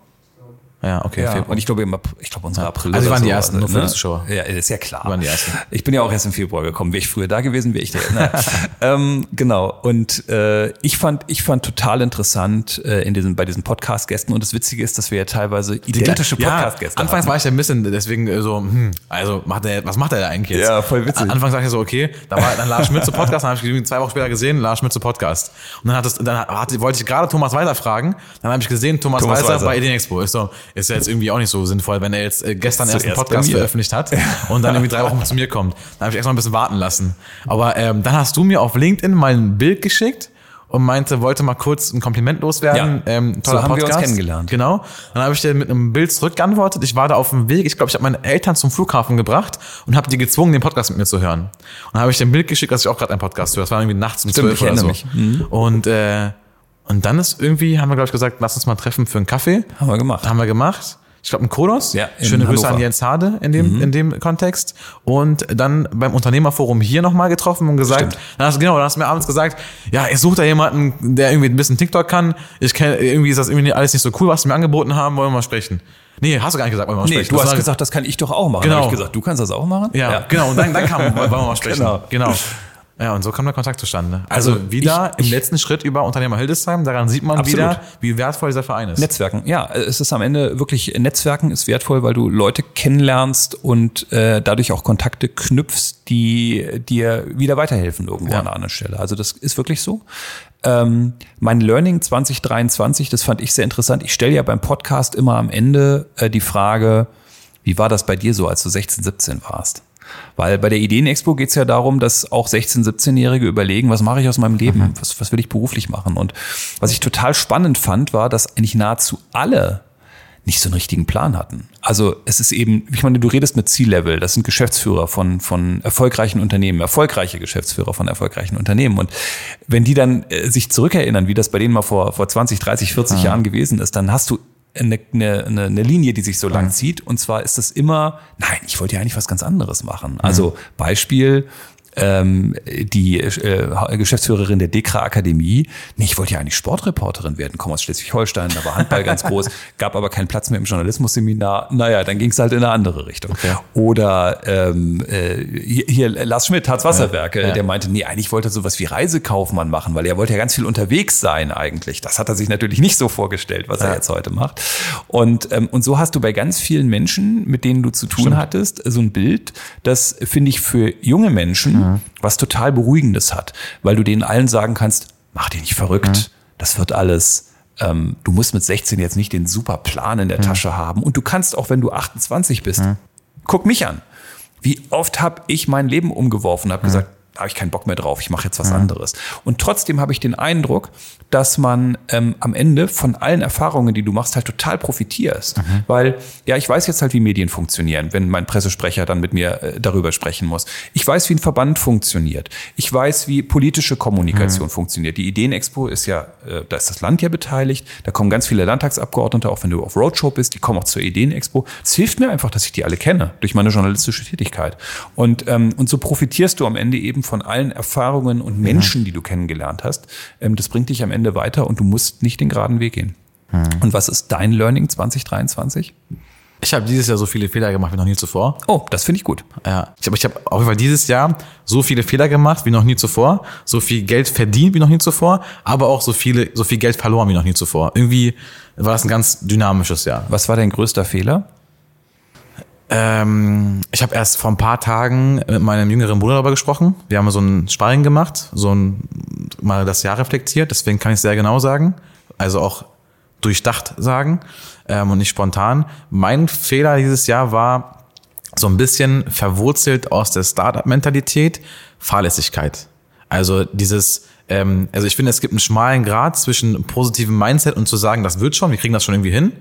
Ja, okay. Ja, und ich glaube, ich glaube, unsere April. Also, wir waren so, die ersten, nur für ne? Zuschauer. Ja, ist ja klar. Wir waren die ersten. Ich bin ja auch erst im Februar gekommen. Wäre ich früher da gewesen, wäre ich der. Ne? *laughs* ähm, genau. Und äh, ich fand, ich fand total interessant äh, in diesem, bei diesen Podcast-Gästen. Und das Witzige ist, dass wir ja teilweise identische Podcast-Gäste ja, Anfangs hatten. war ich ja ein bisschen, deswegen äh, so, hm, also macht der, was macht er da eigentlich jetzt? Ja, voll witzig. Anfangs sagte ich so, okay, da war dann Lars Schmidt zu Podcast, dann habe ich zwei Wochen später gesehen, Lars Schmidt zu Podcast. Und dann hat es, dann hat, wollte ich gerade Thomas Weiser fragen, dann habe ich gesehen, Thomas, Thomas Weiser, Weiser bei Ideen Expo. Ist so, ist ja jetzt irgendwie auch nicht so sinnvoll, wenn er jetzt äh, gestern erst einen Podcast veröffentlicht hat und dann irgendwie drei Wochen zu mir kommt. Dann habe ich erstmal ein bisschen warten lassen. Aber ähm, dann hast du mir auf LinkedIn mal ein Bild geschickt und meinte, wollte mal kurz ein Kompliment loswerden. Ja, ähm, toller so haben Podcast. wir uns kennengelernt. Genau. Dann habe ich dir mit einem Bild zurückgeantwortet. Ich war da auf dem Weg. Ich glaube, ich habe meine Eltern zum Flughafen gebracht und habe die gezwungen, den Podcast mit mir zu hören. Und dann habe ich dir ein Bild geschickt, dass ich auch gerade einen Podcast höre. Das war irgendwie nachts um zwölf oder so. Mich. Mhm. Und äh, und dann ist irgendwie, haben wir, glaube ich, gesagt, lass uns mal treffen für einen Kaffee. Haben wir gemacht. Haben wir gemacht ich glaube, ein Kodos. Ja, Schöne Grüße an Jens Hade in dem, mhm. in dem Kontext. Und dann beim Unternehmerforum hier nochmal getroffen und gesagt, dann hast, genau, dann hast du mir abends gesagt, ja, ich suche da jemanden, der irgendwie ein bisschen TikTok kann. Ich kenne, irgendwie ist das irgendwie alles nicht so cool, was sie mir angeboten haben, wollen wir mal sprechen. Nee, hast du gar nicht gesagt, wollen wir mal nee, sprechen. Du hast gesagt, das kann ich doch auch machen. Genau. Hab ich gesagt, du kannst das auch machen? Ja, ja. genau. Und dann, dann kam, wollen wir mal sprechen. *laughs* Genau. genau. Ja, und so kam der Kontakt zustande. Also, also wieder ich, im letzten Schritt über Unternehmer Hildesheim, daran sieht man absolut. wieder, wie wertvoll dieser Verein ist. Netzwerken, ja, es ist am Ende wirklich, Netzwerken ist wertvoll, weil du Leute kennenlernst und äh, dadurch auch Kontakte knüpfst, die dir wieder weiterhelfen irgendwo ja. an einer anderen Stelle. Also das ist wirklich so. Ähm, mein Learning 2023, das fand ich sehr interessant. Ich stelle ja beim Podcast immer am Ende äh, die Frage, wie war das bei dir so, als du 16, 17 warst? Weil bei der Ideenexpo geht es ja darum, dass auch 16-, 17-Jährige überlegen, was mache ich aus meinem Leben? Mhm. Was, was will ich beruflich machen? Und was ich total spannend fand, war, dass eigentlich nahezu alle nicht so einen richtigen Plan hatten. Also es ist eben, ich meine, du redest mit C-Level, das sind Geschäftsführer von, von erfolgreichen Unternehmen, erfolgreiche Geschäftsführer von erfolgreichen Unternehmen. Und wenn die dann äh, sich zurückerinnern, wie das bei denen mal vor, vor 20, 30, 40 ah. Jahren gewesen ist, dann hast du eine, eine, eine Linie, die sich so lang zieht. Und zwar ist es immer, nein, ich wollte ja eigentlich was ganz anderes machen. Also Beispiel, ähm, die äh, Geschäftsführerin der Dekra Akademie, nee, ich wollte ja eigentlich Sportreporterin werden, komme aus Schleswig-Holstein, da war Handball ganz groß, *laughs* gab aber keinen Platz mehr im Journalismusseminar. Naja, dann ging es halt in eine andere Richtung. Okay. Oder ähm, äh, hier, hier Lars Schmidt, Harz Wasserwerke, ja, ja. der meinte, nee, eigentlich wollte er sowas wie Reisekaufmann machen, weil er wollte ja ganz viel unterwegs sein eigentlich. Das hat er sich natürlich nicht so vorgestellt, was ja. er jetzt heute macht. Und, ähm, und so hast du bei ganz vielen Menschen, mit denen du zu tun Stimmt. hattest, so ein Bild, das finde ich für junge Menschen mhm. was total Beruhigendes hat, weil du denen allen sagen kannst, mach dich nicht verrückt, mhm. das wird alles. Ähm, du musst mit 16 jetzt nicht den super Plan in der mhm. Tasche haben und du kannst auch, wenn du 28 bist, guck mich an. Wie oft habe ich mein Leben umgeworfen und habe gesagt, habe ich keinen Bock mehr drauf, ich mache jetzt was anderes. Und trotzdem habe ich den Eindruck, dass man ähm, am Ende von allen Erfahrungen, die du machst, halt total profitierst. Mhm. Weil, ja, ich weiß jetzt halt, wie Medien funktionieren, wenn mein Pressesprecher dann mit mir äh, darüber sprechen muss. Ich weiß, wie ein Verband funktioniert. Ich weiß, wie politische Kommunikation mhm. funktioniert. Die Ideenexpo ist ja, äh, da ist das Land ja beteiligt, da kommen ganz viele Landtagsabgeordnete, auch wenn du auf Roadshow bist, die kommen auch zur Ideenexpo. Es hilft mir einfach, dass ich die alle kenne, durch meine journalistische Tätigkeit. Und, ähm, und so profitierst du am Ende eben von allen Erfahrungen und Menschen, mhm. die du kennengelernt hast. Ähm, das bringt dich am Ende weiter und du musst nicht den geraden Weg gehen. Mhm. Und was ist dein Learning 2023? Ich habe dieses Jahr so viele Fehler gemacht wie noch nie zuvor. Oh, das finde ich gut. Ja, ich habe ich hab auf jeden Fall dieses Jahr so viele Fehler gemacht wie noch nie zuvor, so viel Geld verdient wie noch nie zuvor, aber auch so viele so viel Geld verloren wie noch nie zuvor. Irgendwie war das ein ganz dynamisches Jahr. Was war dein größter Fehler? Ähm, ich habe erst vor ein paar Tagen mit meinem jüngeren Bruder darüber gesprochen. Wir haben so ein Sparring gemacht, so ein mal das Jahr reflektiert. Deswegen kann ich sehr genau sagen, also auch durchdacht sagen ähm, und nicht spontan. Mein Fehler dieses Jahr war so ein bisschen verwurzelt aus der Startup-Mentalität, Fahrlässigkeit. Also dieses ähm, also ich finde, es gibt einen schmalen Grad zwischen positivem Mindset und zu sagen, das wird schon, wir kriegen das schon irgendwie hin,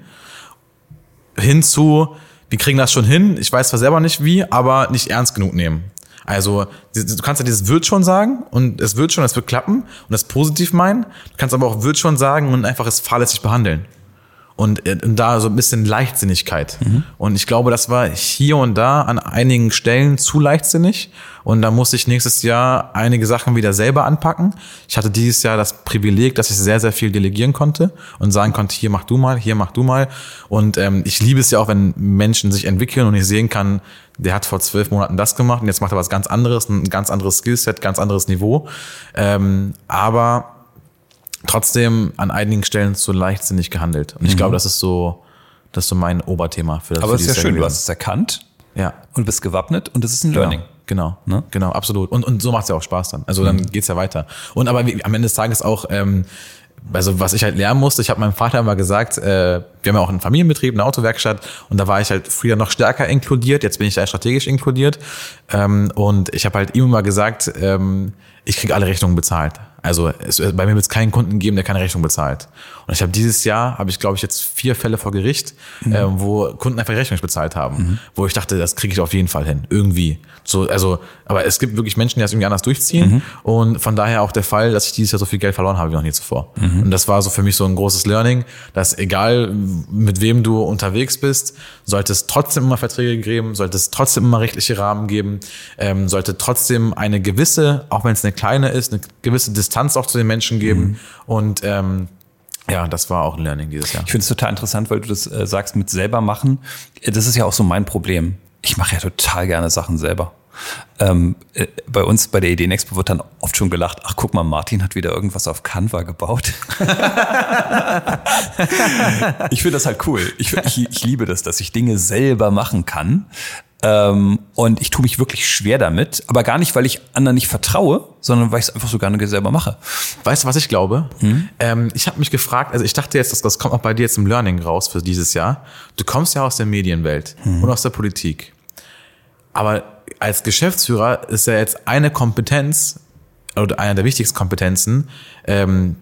hin zu wir kriegen das schon hin, ich weiß zwar selber nicht wie, aber nicht ernst genug nehmen. Also du kannst ja dieses wird schon sagen und es wird schon, es wird klappen und das positiv meinen. Du kannst aber auch wird schon sagen und einfach es fahrlässig behandeln und, äh, und da so ein bisschen Leichtsinnigkeit. Mhm. Und ich glaube, das war hier und da an einigen Stellen zu leichtsinnig. Und da musste ich nächstes Jahr einige Sachen wieder selber anpacken. Ich hatte dieses Jahr das Privileg, dass ich sehr, sehr viel delegieren konnte und sagen konnte, hier mach du mal, hier mach du mal. Und ähm, ich liebe es ja auch, wenn Menschen sich entwickeln und ich sehen kann, der hat vor zwölf Monaten das gemacht und jetzt macht er was ganz anderes, ein ganz anderes Skillset, ganz anderes Niveau. Ähm, aber trotzdem an einigen Stellen zu leichtsinnig gehandelt. Und ich mhm. glaube, das ist so, das ist so mein Oberthema für das. Aber es ist ja schön, du hast es erkannt. Ja. Und bist gewappnet und das ist ein genau. Learning. Genau, ne? genau, absolut. Und, und so macht es ja auch Spaß dann. Also dann mhm. geht's ja weiter. Und aber wie, am Ende des Tages auch, ähm, also was ich halt lernen musste, ich habe meinem Vater immer gesagt, äh, wir haben ja auch einen Familienbetrieb, eine Autowerkstatt und da war ich halt früher noch stärker inkludiert, jetzt bin ich da strategisch inkludiert ähm, und ich habe halt ihm immer gesagt, ähm, ich krieg alle Rechnungen bezahlt. Also es, bei mir wird es keinen Kunden geben, der keine Rechnung bezahlt. Und ich habe dieses Jahr, habe ich glaube ich jetzt vier Fälle vor Gericht, mhm. äh, wo Kunden einfach Rechnung nicht bezahlt haben. Mhm. Wo ich dachte, das kriege ich auf jeden Fall hin, irgendwie. So, also, aber es gibt wirklich Menschen, die das irgendwie anders durchziehen. Mhm. Und von daher auch der Fall, dass ich dieses Jahr so viel Geld verloren habe wie noch nie zuvor. Mhm. Und das war so für mich so ein großes Learning, dass egal mit wem du unterwegs bist, sollte es trotzdem immer Verträge geben, sollte es trotzdem immer rechtliche Rahmen geben, ähm, sollte trotzdem eine gewisse, auch wenn es eine kleine ist, eine gewisse Distanz Distanz auch zu den Menschen geben. Mhm. Und ähm, ja, das war auch ein Learning dieses Jahr. Ich finde es total interessant, weil du das äh, sagst mit selber machen. Das ist ja auch so mein Problem. Ich mache ja total gerne Sachen selber. Ähm, äh, bei uns bei der Ideenexpo wird dann oft schon gelacht, ach guck mal, Martin hat wieder irgendwas auf Canva gebaut. *laughs* ich finde das halt cool. Ich, ich, ich liebe das, dass ich Dinge selber machen kann. Ähm, und ich tue mich wirklich schwer damit, aber gar nicht, weil ich anderen nicht vertraue, sondern weil ich es einfach so gerne selber mache. Weißt du, was ich glaube? Hm? Ähm, ich habe mich gefragt, also ich dachte jetzt, dass das kommt auch bei dir jetzt im Learning raus für dieses Jahr. Du kommst ja aus der Medienwelt hm. und aus der Politik. Aber als Geschäftsführer ist ja jetzt eine Kompetenz oder eine der wichtigsten Kompetenzen, ähm,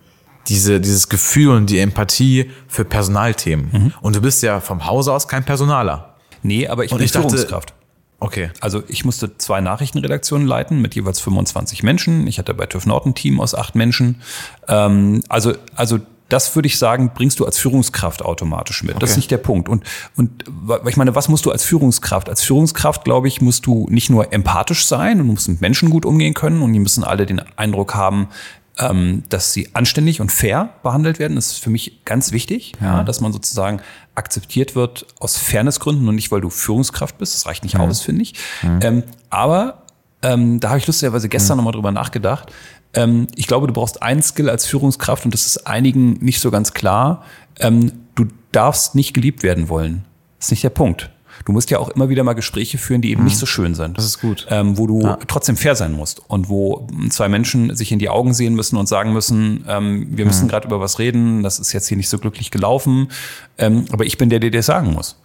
diese, dieses Gefühl und die Empathie für Personalthemen. Mhm. Und du bist ja vom Hause aus kein Personaler. Nee, aber ich und bin ich Führungskraft. Dachte, okay. Also ich musste zwei Nachrichtenredaktionen leiten mit jeweils 25 Menschen. Ich hatte bei TÜV Nord ein Team aus acht Menschen. Ähm, also, also das würde ich sagen, bringst du als Führungskraft automatisch mit. Okay. Das ist nicht der Punkt. Und, und ich meine, was musst du als Führungskraft? Als Führungskraft, glaube ich, musst du nicht nur empathisch sein und musst mit Menschen gut umgehen können und die müssen alle den Eindruck haben, ähm, dass sie anständig und fair behandelt werden. Das ist für mich ganz wichtig, ja, dass man sozusagen akzeptiert wird aus Fairnessgründen und nicht, weil du Führungskraft bist. Das reicht nicht mhm. aus, finde ich. Mhm. Ähm, aber ähm, da habe ich lustigerweise gestern mhm. nochmal drüber nachgedacht. Ähm, ich glaube, du brauchst einen Skill als Führungskraft und das ist einigen nicht so ganz klar. Ähm, du darfst nicht geliebt werden wollen. Das ist nicht der Punkt. Du musst ja auch immer wieder mal Gespräche führen, die eben mhm. nicht so schön sind. Das ist gut. Ähm, wo du ja. trotzdem fair sein musst und wo zwei Menschen sich in die Augen sehen müssen und sagen müssen, ähm, wir müssen mhm. gerade über was reden, das ist jetzt hier nicht so glücklich gelaufen, ähm, aber ich bin der, der dir sagen muss.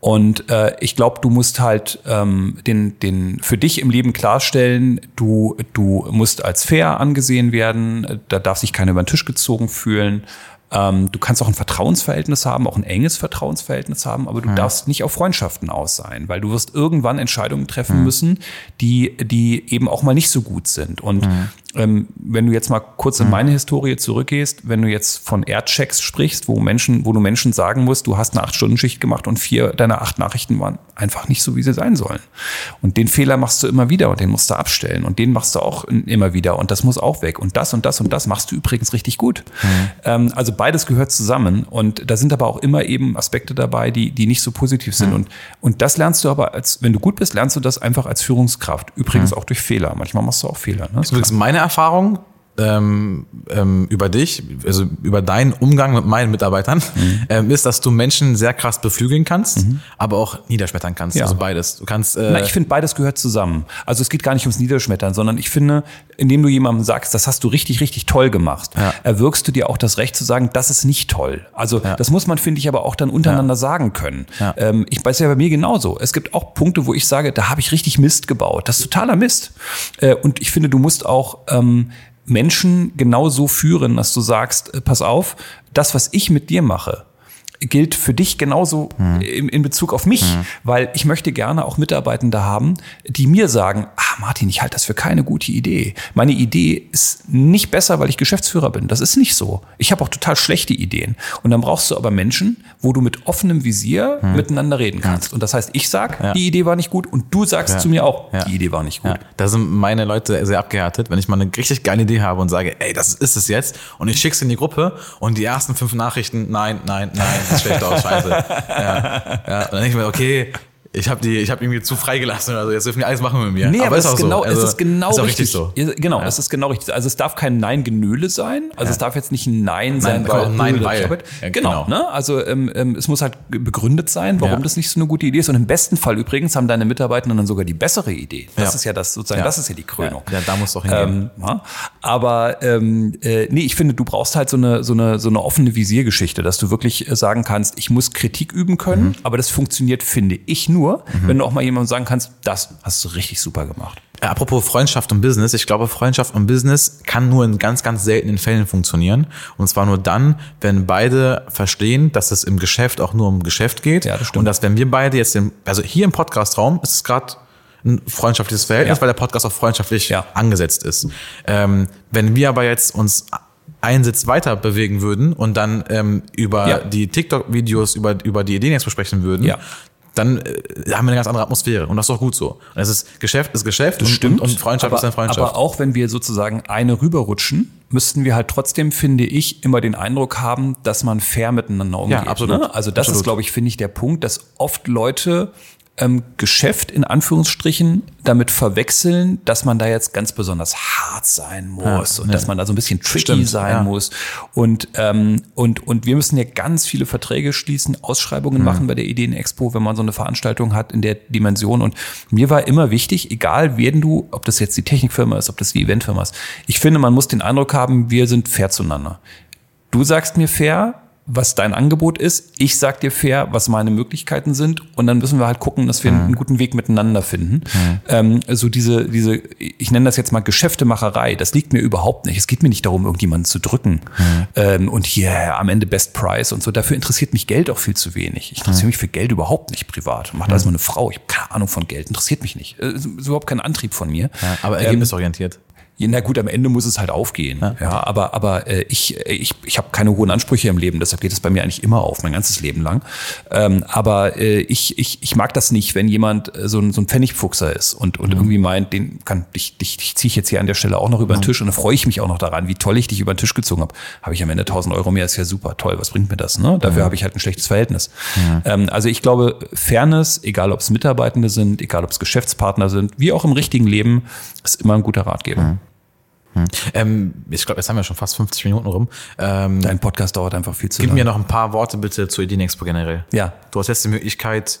Und äh, ich glaube, du musst halt ähm, den, den für dich im Leben klarstellen, du, du musst als fair angesehen werden, da darf sich keiner über den Tisch gezogen fühlen. Ähm, du kannst auch ein Vertrauensverhältnis haben, auch ein enges Vertrauensverhältnis haben, aber du ja. darfst nicht auf Freundschaften aus sein, weil du wirst irgendwann Entscheidungen treffen ja. müssen, die, die eben auch mal nicht so gut sind. Und ja ähm, wenn du jetzt mal kurz in mhm. meine Historie zurückgehst, wenn du jetzt von Airchecks sprichst, wo Menschen, wo du Menschen sagen musst, du hast eine acht-Stunden-Schicht gemacht und vier deiner acht Nachrichten waren einfach nicht so, wie sie sein sollen. Und den Fehler machst du immer wieder und den musst du abstellen und den machst du auch immer wieder und das muss auch weg. Und das und das und das machst du übrigens richtig gut. Mhm. Ähm, also beides gehört zusammen und da sind aber auch immer eben Aspekte dabei, die, die nicht so positiv sind. Mhm. Und, und das lernst du aber als, wenn du gut bist, lernst du das einfach als Führungskraft. Übrigens mhm. auch durch Fehler. Manchmal machst du auch Fehler. Ne? meine Erfahrung ähm, ähm, über dich, also über deinen Umgang mit meinen Mitarbeitern, mhm. ähm, ist, dass du Menschen sehr krass beflügeln kannst, mhm. aber auch niederschmettern kannst. Ja. Also beides. Du kannst. Äh Na, ich finde, beides gehört zusammen. Also es geht gar nicht ums Niederschmettern, sondern ich finde, indem du jemandem sagst, das hast du richtig, richtig toll gemacht, ja. erwirkst du dir auch das Recht zu sagen, das ist nicht toll. Also ja. das muss man, finde ich, aber auch dann untereinander sagen können. Ähm, ich weiß ja bei mir genauso. Es gibt auch Punkte, wo ich sage, da habe ich richtig Mist gebaut. Das ist totaler Mist. Äh, und ich finde, du musst auch ähm, Menschen genau so führen, dass du sagst, äh, pass auf, das, was ich mit dir mache, gilt für dich genauso hm. in, in, Bezug auf mich, hm. weil ich möchte gerne auch Mitarbeitende haben, die mir sagen, ah Martin, ich halte das für keine gute Idee. Meine Idee ist nicht besser, weil ich Geschäftsführer bin. Das ist nicht so. Ich habe auch total schlechte Ideen. Und dann brauchst du aber Menschen, wo du mit offenem Visier hm. miteinander reden kannst. Und das heißt, ich sag, ja. die Idee war nicht gut und du sagst ja. zu mir auch, ja. die Idee war nicht gut. Da sind meine Leute sehr abgehärtet, wenn ich mal eine richtig geile Idee habe und sage, ey, das ist es jetzt und ich schick's in die Gruppe und die ersten fünf Nachrichten, nein, nein, nein, sieht schlecht aus, scheiße. Ja, ja. Und dann denke ich mir, okay, ich habe die, ich habe irgendwie zu freigelassen oder so. Jetzt dürfen die alles machen mit mir. Nee, aber, aber es ist, genau, so. also, es ist genau ist richtig. so. Genau, ja. es ist genau richtig. Also es darf kein Nein-Genöle sein. Also ja. es darf jetzt nicht ein Nein sein, Nein, weil, Nein, weil. Ja, genau. genau. Ne? Also ähm, ähm, es muss halt begründet sein, warum das nicht so eine gute Idee ist. Und im besten Fall übrigens haben deine Mitarbeiter dann sogar die bessere Idee. Das ist ja das sozusagen, das ist ja die Krönung. Ja, da muss doch hingehen. Ähm, aber ähm, äh, nee, ich finde, du brauchst halt so eine so eine so eine offene Visiergeschichte, dass du wirklich äh, sagen kannst, ich muss Kritik üben können, mhm. aber das funktioniert, finde ich nur, mhm. wenn du auch mal jemandem sagen kannst, das hast du richtig super gemacht. Apropos Freundschaft und Business, ich glaube, Freundschaft und Business kann nur in ganz, ganz seltenen Fällen funktionieren. Und zwar nur dann, wenn beide verstehen, dass es im Geschäft auch nur um Geschäft geht. Ja, das stimmt. Und dass wenn wir beide jetzt, im, also hier im Podcastraum ist es gerade ein freundschaftliches Verhältnis, ja. weil der Podcast auch freundschaftlich ja. angesetzt ist. Ähm, wenn wir aber jetzt uns einen Sitz weiter bewegen würden und dann ähm, über ja. die TikTok-Videos, über, über die Ideen jetzt besprechen würden, ja dann äh, haben wir eine ganz andere Atmosphäre. Und das ist doch gut so. Und es ist Geschäft ist Geschäft das und, stimmt, und Freundschaft aber, ist eine Freundschaft. Aber auch wenn wir sozusagen eine rüberrutschen, müssten wir halt trotzdem, finde ich, immer den Eindruck haben, dass man fair miteinander umgeht. Ja, absolut. Ne? Also das absolut. ist, glaube ich, finde ich, der Punkt, dass oft Leute ähm, Geschäft in Anführungsstrichen damit verwechseln, dass man da jetzt ganz besonders hart sein muss ja, und ja. dass man da so ein bisschen tricky Stimmt, sein ja. muss. Und, ähm, und, und wir müssen ja ganz viele Verträge schließen, Ausschreibungen mhm. machen bei der Ideenexpo, wenn man so eine Veranstaltung hat in der Dimension. Und mir war immer wichtig, egal wen du, ob das jetzt die Technikfirma ist, ob das die Eventfirma ist, ich finde, man muss den Eindruck haben, wir sind fair zueinander. Du sagst mir fair, was dein Angebot ist. Ich sag dir fair, was meine Möglichkeiten sind. Und dann müssen wir halt gucken, dass wir mhm. einen guten Weg miteinander finden. Mhm. Ähm, so diese, diese, ich nenne das jetzt mal Geschäftemacherei. Das liegt mir überhaupt nicht. Es geht mir nicht darum, irgendjemanden zu drücken. Mhm. Ähm, und hier yeah, am Ende Best Price und so. Dafür interessiert mich Geld auch viel zu wenig. Ich interessiere mhm. mich für Geld überhaupt nicht privat. Macht alles mal eine Frau. Ich habe keine Ahnung von Geld. Interessiert mich nicht. Äh, ist überhaupt kein Antrieb von mir. Ja, aber ergebnisorientiert. Ähm, Na gut, am Ende muss es halt aufgehen. Ja, ja aber aber äh, ich ich ich habe keine hohen Ansprüche im Leben, deshalb geht es bei mir eigentlich immer auf, mein ganzes Leben lang. Ähm, aber äh, ich ich ich mag das nicht, wenn jemand äh, so ein so ein Pfennigfuchser ist und und mhm. irgendwie meint, den kann dich dich, dich ziehe ich jetzt hier an der Stelle auch noch über den mhm. Tisch und dann freue ich mich auch noch daran, wie toll ich dich über den Tisch gezogen habe. Habe ich am Ende 1000 Euro mehr, ist ja super toll. Was bringt mir das? Ne? Dafür mhm. habe ich halt ein schlechtes Verhältnis. Mhm. Ähm, also ich glaube, Fairness, egal ob es Mitarbeitende sind, egal ob es Geschäftspartner sind, wie auch im richtigen Leben, ist immer ein guter Ratgeber. Hm. Ähm, ich glaube, jetzt haben wir schon fast 50 Minuten rum. Ähm, Dein Podcast dauert einfach viel zu gib lange. Gib mir noch ein paar Worte bitte zur Ideenexpo generell. Ja. Du hast jetzt die Möglichkeit,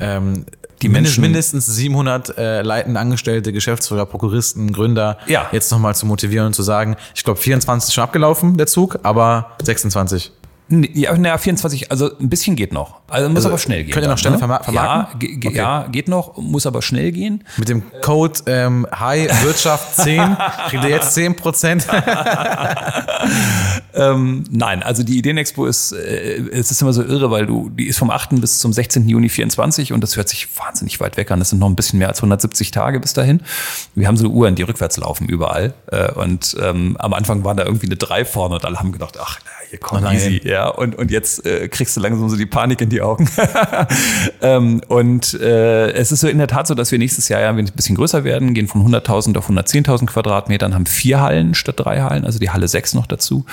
ähm, die Menschen, mindestens 700 äh, leitende Angestellte, Geschäftsführer, Prokuristen, Gründer ja. jetzt nochmal zu motivieren und zu sagen, ich glaube 24 ist schon abgelaufen, der Zug, aber 26. Ja, naja, 24, also ein bisschen geht noch. Also muss also, aber schnell gehen. Könnt ihr noch schneller ne? vermarkten? Ja, ge okay. ja, geht noch, muss aber schnell gehen. Mit dem Code ähm, High Wirtschaft *laughs* 10 kriegt ihr jetzt 10 Prozent. *laughs* ähm, nein, also die Ideenexpo ist, äh, es ist immer so irre, weil du, die ist vom 8. bis zum 16. Juni 24 und das hört sich wahnsinnig weit weg an. Das sind noch ein bisschen mehr als 170 Tage bis dahin. Wir haben so Uhren, die rückwärts laufen überall. Äh, und ähm, am Anfang war da irgendwie eine 3 vorne und alle haben gedacht, ach, hier kommt easy. Ja, und, und jetzt äh, kriegst du langsam so die Panik in die Augen. *laughs* ähm, und äh, es ist so in der Tat so, dass wir nächstes Jahr ja ein bisschen größer werden, gehen von 100.000 auf 110.000 Quadratmetern, haben vier Hallen statt drei Hallen, also die Halle sechs noch dazu.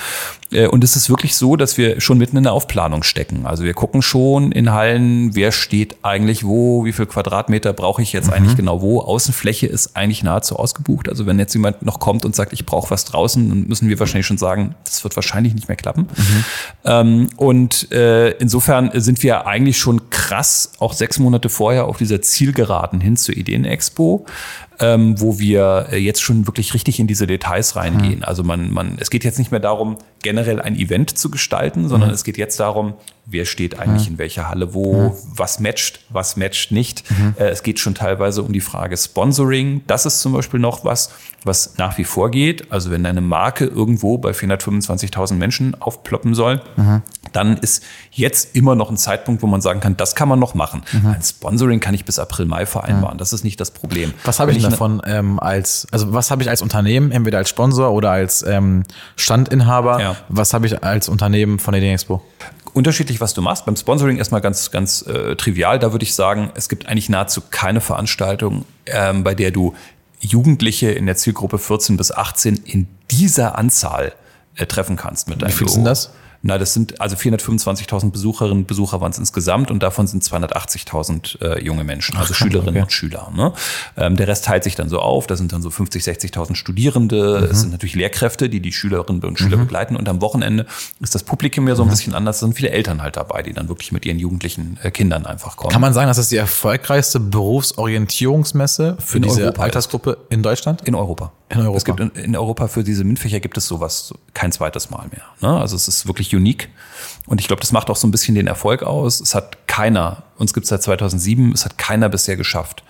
Äh, und es ist wirklich so, dass wir schon mitten in der Aufplanung stecken. Also wir gucken schon in Hallen, wer steht eigentlich wo, wie viel Quadratmeter brauche ich jetzt mhm. eigentlich genau wo. Außenfläche ist eigentlich nahezu ausgebucht. Also wenn jetzt jemand noch kommt und sagt, ich brauche was draußen, dann müssen wir wahrscheinlich schon sagen, das wird wahrscheinlich nicht mehr klappen. Mhm. Ähm, und äh, insofern sind wir eigentlich schon krass, auch sechs Monate vorher auf dieser Zielgeraden hin zur Ideenexpo ähm, wo wir äh, jetzt schon wirklich richtig in diese Details reingehen. Mhm. Also man, man, es geht jetzt nicht mehr darum, generell ein Event zu gestalten, sondern mhm. es geht jetzt darum, wer steht eigentlich mhm. in welcher Halle wo, mhm. was matcht, was matcht nicht. Mhm. Äh, es geht schon teilweise um die Frage Sponsoring. Das ist zum Beispiel noch was, was nach wie vor geht. Also wenn eine Marke irgendwo bei 425.000 Menschen aufploppen soll, mhm. dann ist jetzt immer noch ein Zeitpunkt, wo man sagen kann, das kann man noch machen. Ein Sponsoring kann ich bis April, Mai vereinbaren. Das ist nicht das Problem. Was habe ich davon ähm, als, also was habe ich als Unternehmen, entweder als Sponsor oder als ähm, Standinhaber, ja. was habe ich als Unternehmen von der Expo? Unterschiedlich, was du machst. Beim Sponsoring erstmal ganz, ganz äh, trivial. Da würde ich sagen, es gibt eigentlich nahezu keine Veranstaltung, ähm, bei der du Jugendliche in der Zielgruppe 14 bis 18 in dieser Anzahl äh, treffen kannst mit deinem Wie viel sind das? Na, das sind also 425.000 Besucherinnen und Besucher waren es insgesamt und davon sind 280.000 äh, junge Menschen, also Ach, Schülerinnen okay. und Schüler. Ne? Ähm, der Rest teilt sich dann so auf. Da sind dann so 50, 60.000 Studierende. Mhm. Es sind natürlich Lehrkräfte, die die Schülerinnen und Schüler mhm. begleiten. Und am Wochenende ist das Publikum ja so ein mhm. bisschen anders. Es sind viele Eltern halt dabei, die dann wirklich mit ihren jugendlichen äh, Kindern einfach kommen. Kann man sagen, dass das die erfolgreichste Berufsorientierungsmesse für in diese Europa Altersgruppe ist. in Deutschland? In Europa. In Europa. Es gibt in, in, Europa für diese MINT-Fächer gibt es sowas kein zweites Mal mehr. Ne? Also es ist wirklich unique. Und ich glaube, das macht auch so ein bisschen den Erfolg aus. Es hat keiner, uns gibt es seit 2007, es hat keiner bisher geschafft,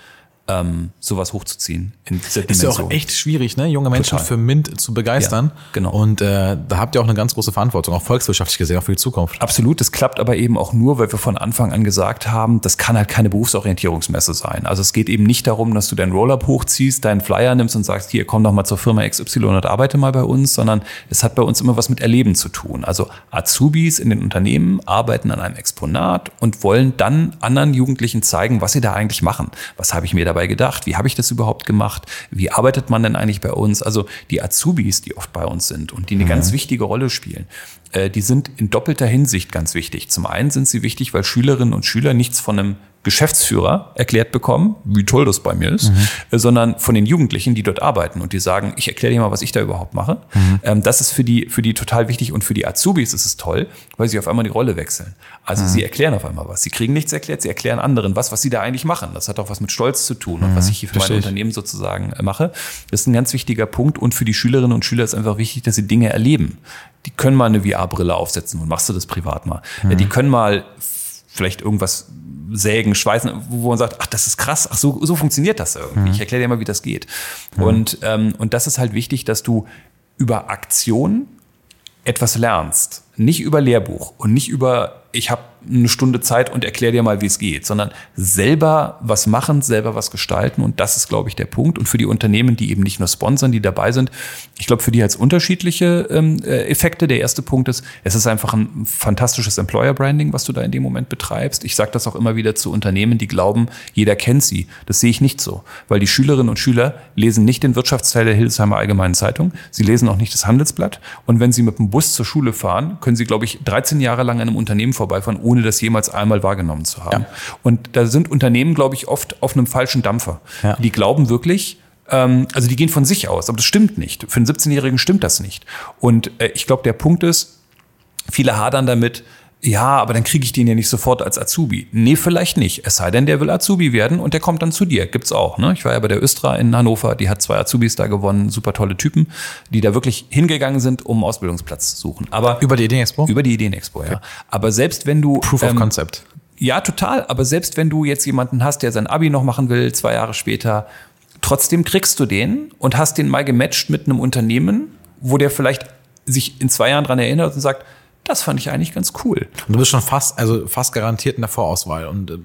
ähm, sowas hochzuziehen in dieser Dimension. Ist ja auch echt schwierig, ne? junge Menschen Total. für MINT zu begeistern. Ja, genau. Und äh, da habt ihr auch eine ganz große Verantwortung, auch volkswirtschaftlich gesehen, auch für die Zukunft. Absolut, das klappt aber eben auch nur, weil wir von Anfang an gesagt haben, das kann halt keine Berufsorientierungsmesse sein. Also es geht eben nicht darum, dass du deinen Roll-Up hochziehst, deinen Flyer nimmst und sagst, hier, komm doch mal zur Firma XY und arbeite mal bei uns, sondern es hat bei uns immer was mit Erleben zu tun. Also Azubis in den Unternehmen arbeiten an einem Exponat und wollen dann anderen Jugendlichen zeigen, was sie da eigentlich machen. Was habe ich mir da dabei gedacht? Wie habe ich das überhaupt gemacht? Wie arbeitet man denn eigentlich bei uns? Also die Azubis, die oft bei uns sind und die eine mhm. ganz wichtige Rolle spielen, äh, die sind in doppelter Hinsicht ganz wichtig. Zum einen sind sie wichtig, weil Schülerinnen und Schüler nichts von einem Geschäftsführer erklärt bekommen, wie toll das bei mir ist, mhm. Äh, sondern von den Jugendlichen, die dort arbeiten und die sagen, ich erkläre dir mal, was ich da überhaupt mache. Mhm. Ähm, das ist für die, für die total wichtig und für die Azubis ist es toll, weil sie auf einmal die Rolle wechseln. Also mhm. sie erklären auf einmal was. Sie kriegen nichts erklärt, sie erklären anderen was, was sie da eigentlich machen. Das hat auch was mit Stolz zu tun und was mhm. ich hier für Verstehe mein Unternehmen sozusagen äh, mache. Das ist ein ganz wichtiger Punkt und für die Schülerinnen und Schüler ist einfach wichtig, dass sie Dinge erleben. Die können mal eine VR-Brille aufsetzen und machst du das privat mal. Mhm. Die können mal vielleicht irgendwas sägen, schweißen, wo man sagt, ach, das ist krass, ach, so, so funktioniert das irgendwie. Mhm. Ich erkläre dir mal, wie das geht. Und, ähm, und das ist halt wichtig, dass du über Aktion etwas lernst. Nicht über Lehrbuch und nicht über, ich habe eine Stunde Zeit und erklär dir mal, wie es geht, sondern selber was machen, selber was gestalten. Und das ist, glaube ich, der Punkt. Und für die Unternehmen, die eben nicht nur sponsern, die dabei sind, ich glaube, für die hat es unterschiedliche ähm, äh, Effekte. Der erste Punkt ist, es ist einfach ein fantastisches Employer Branding, was du da in dem Moment betreibst. Ich sage das auch immer wieder zu Unternehmen, die glauben, jeder kennt sie. Das sehe ich nicht so, weil die Schülerinnen und Schüler lesen nicht den Wirtschaftsteil der Hildesheimer Allgemeinen Zeitung, sie lesen auch nicht das Handelsblatt. Und wenn sie mit dem Bus zur Schule fahren, können sie, glaube ich, 13 Jahre lang an einem Unternehmen vorbeifahren, ohne das jemals einmal wahrgenommen zu haben. Ja. Und da sind Unternehmen, glaube ich, oft auf einem falschen Dampfer. Ja. Die glauben wirklich, ähm, also die gehen von sich aus, aber das stimmt nicht. Für einen 17-Jährigen stimmt das nicht. Und äh, ich glaube, der Punkt ist, viele hadern damit, ja, aber dann kriege ich den ja nicht sofort als Azubi. Nee, vielleicht nicht. Es sei denn, der will Azubi werden und der kommt dann zu dir. Gibt's auch. Ne? Ich war ja bei der Östra in Hannover, die hat zwei Azubis da gewonnen, super tolle Typen, die da wirklich hingegangen sind, um einen Ausbildungsplatz zu suchen. Aber über die Ideenexpo? Über die Ideenexpo, okay. ja. Aber selbst wenn du Proof of ähm, Concept. Ja, total. Aber selbst wenn du jetzt jemanden hast, der sein Abi noch machen will, zwei Jahre später, trotzdem kriegst du den und hast den mal gematcht mit einem Unternehmen, wo der vielleicht sich in zwei Jahren dran erinnert und sagt, das fand ich eigentlich ganz cool. Und du bist schon fast, also fast garantiert in der Vorauswahl und äh,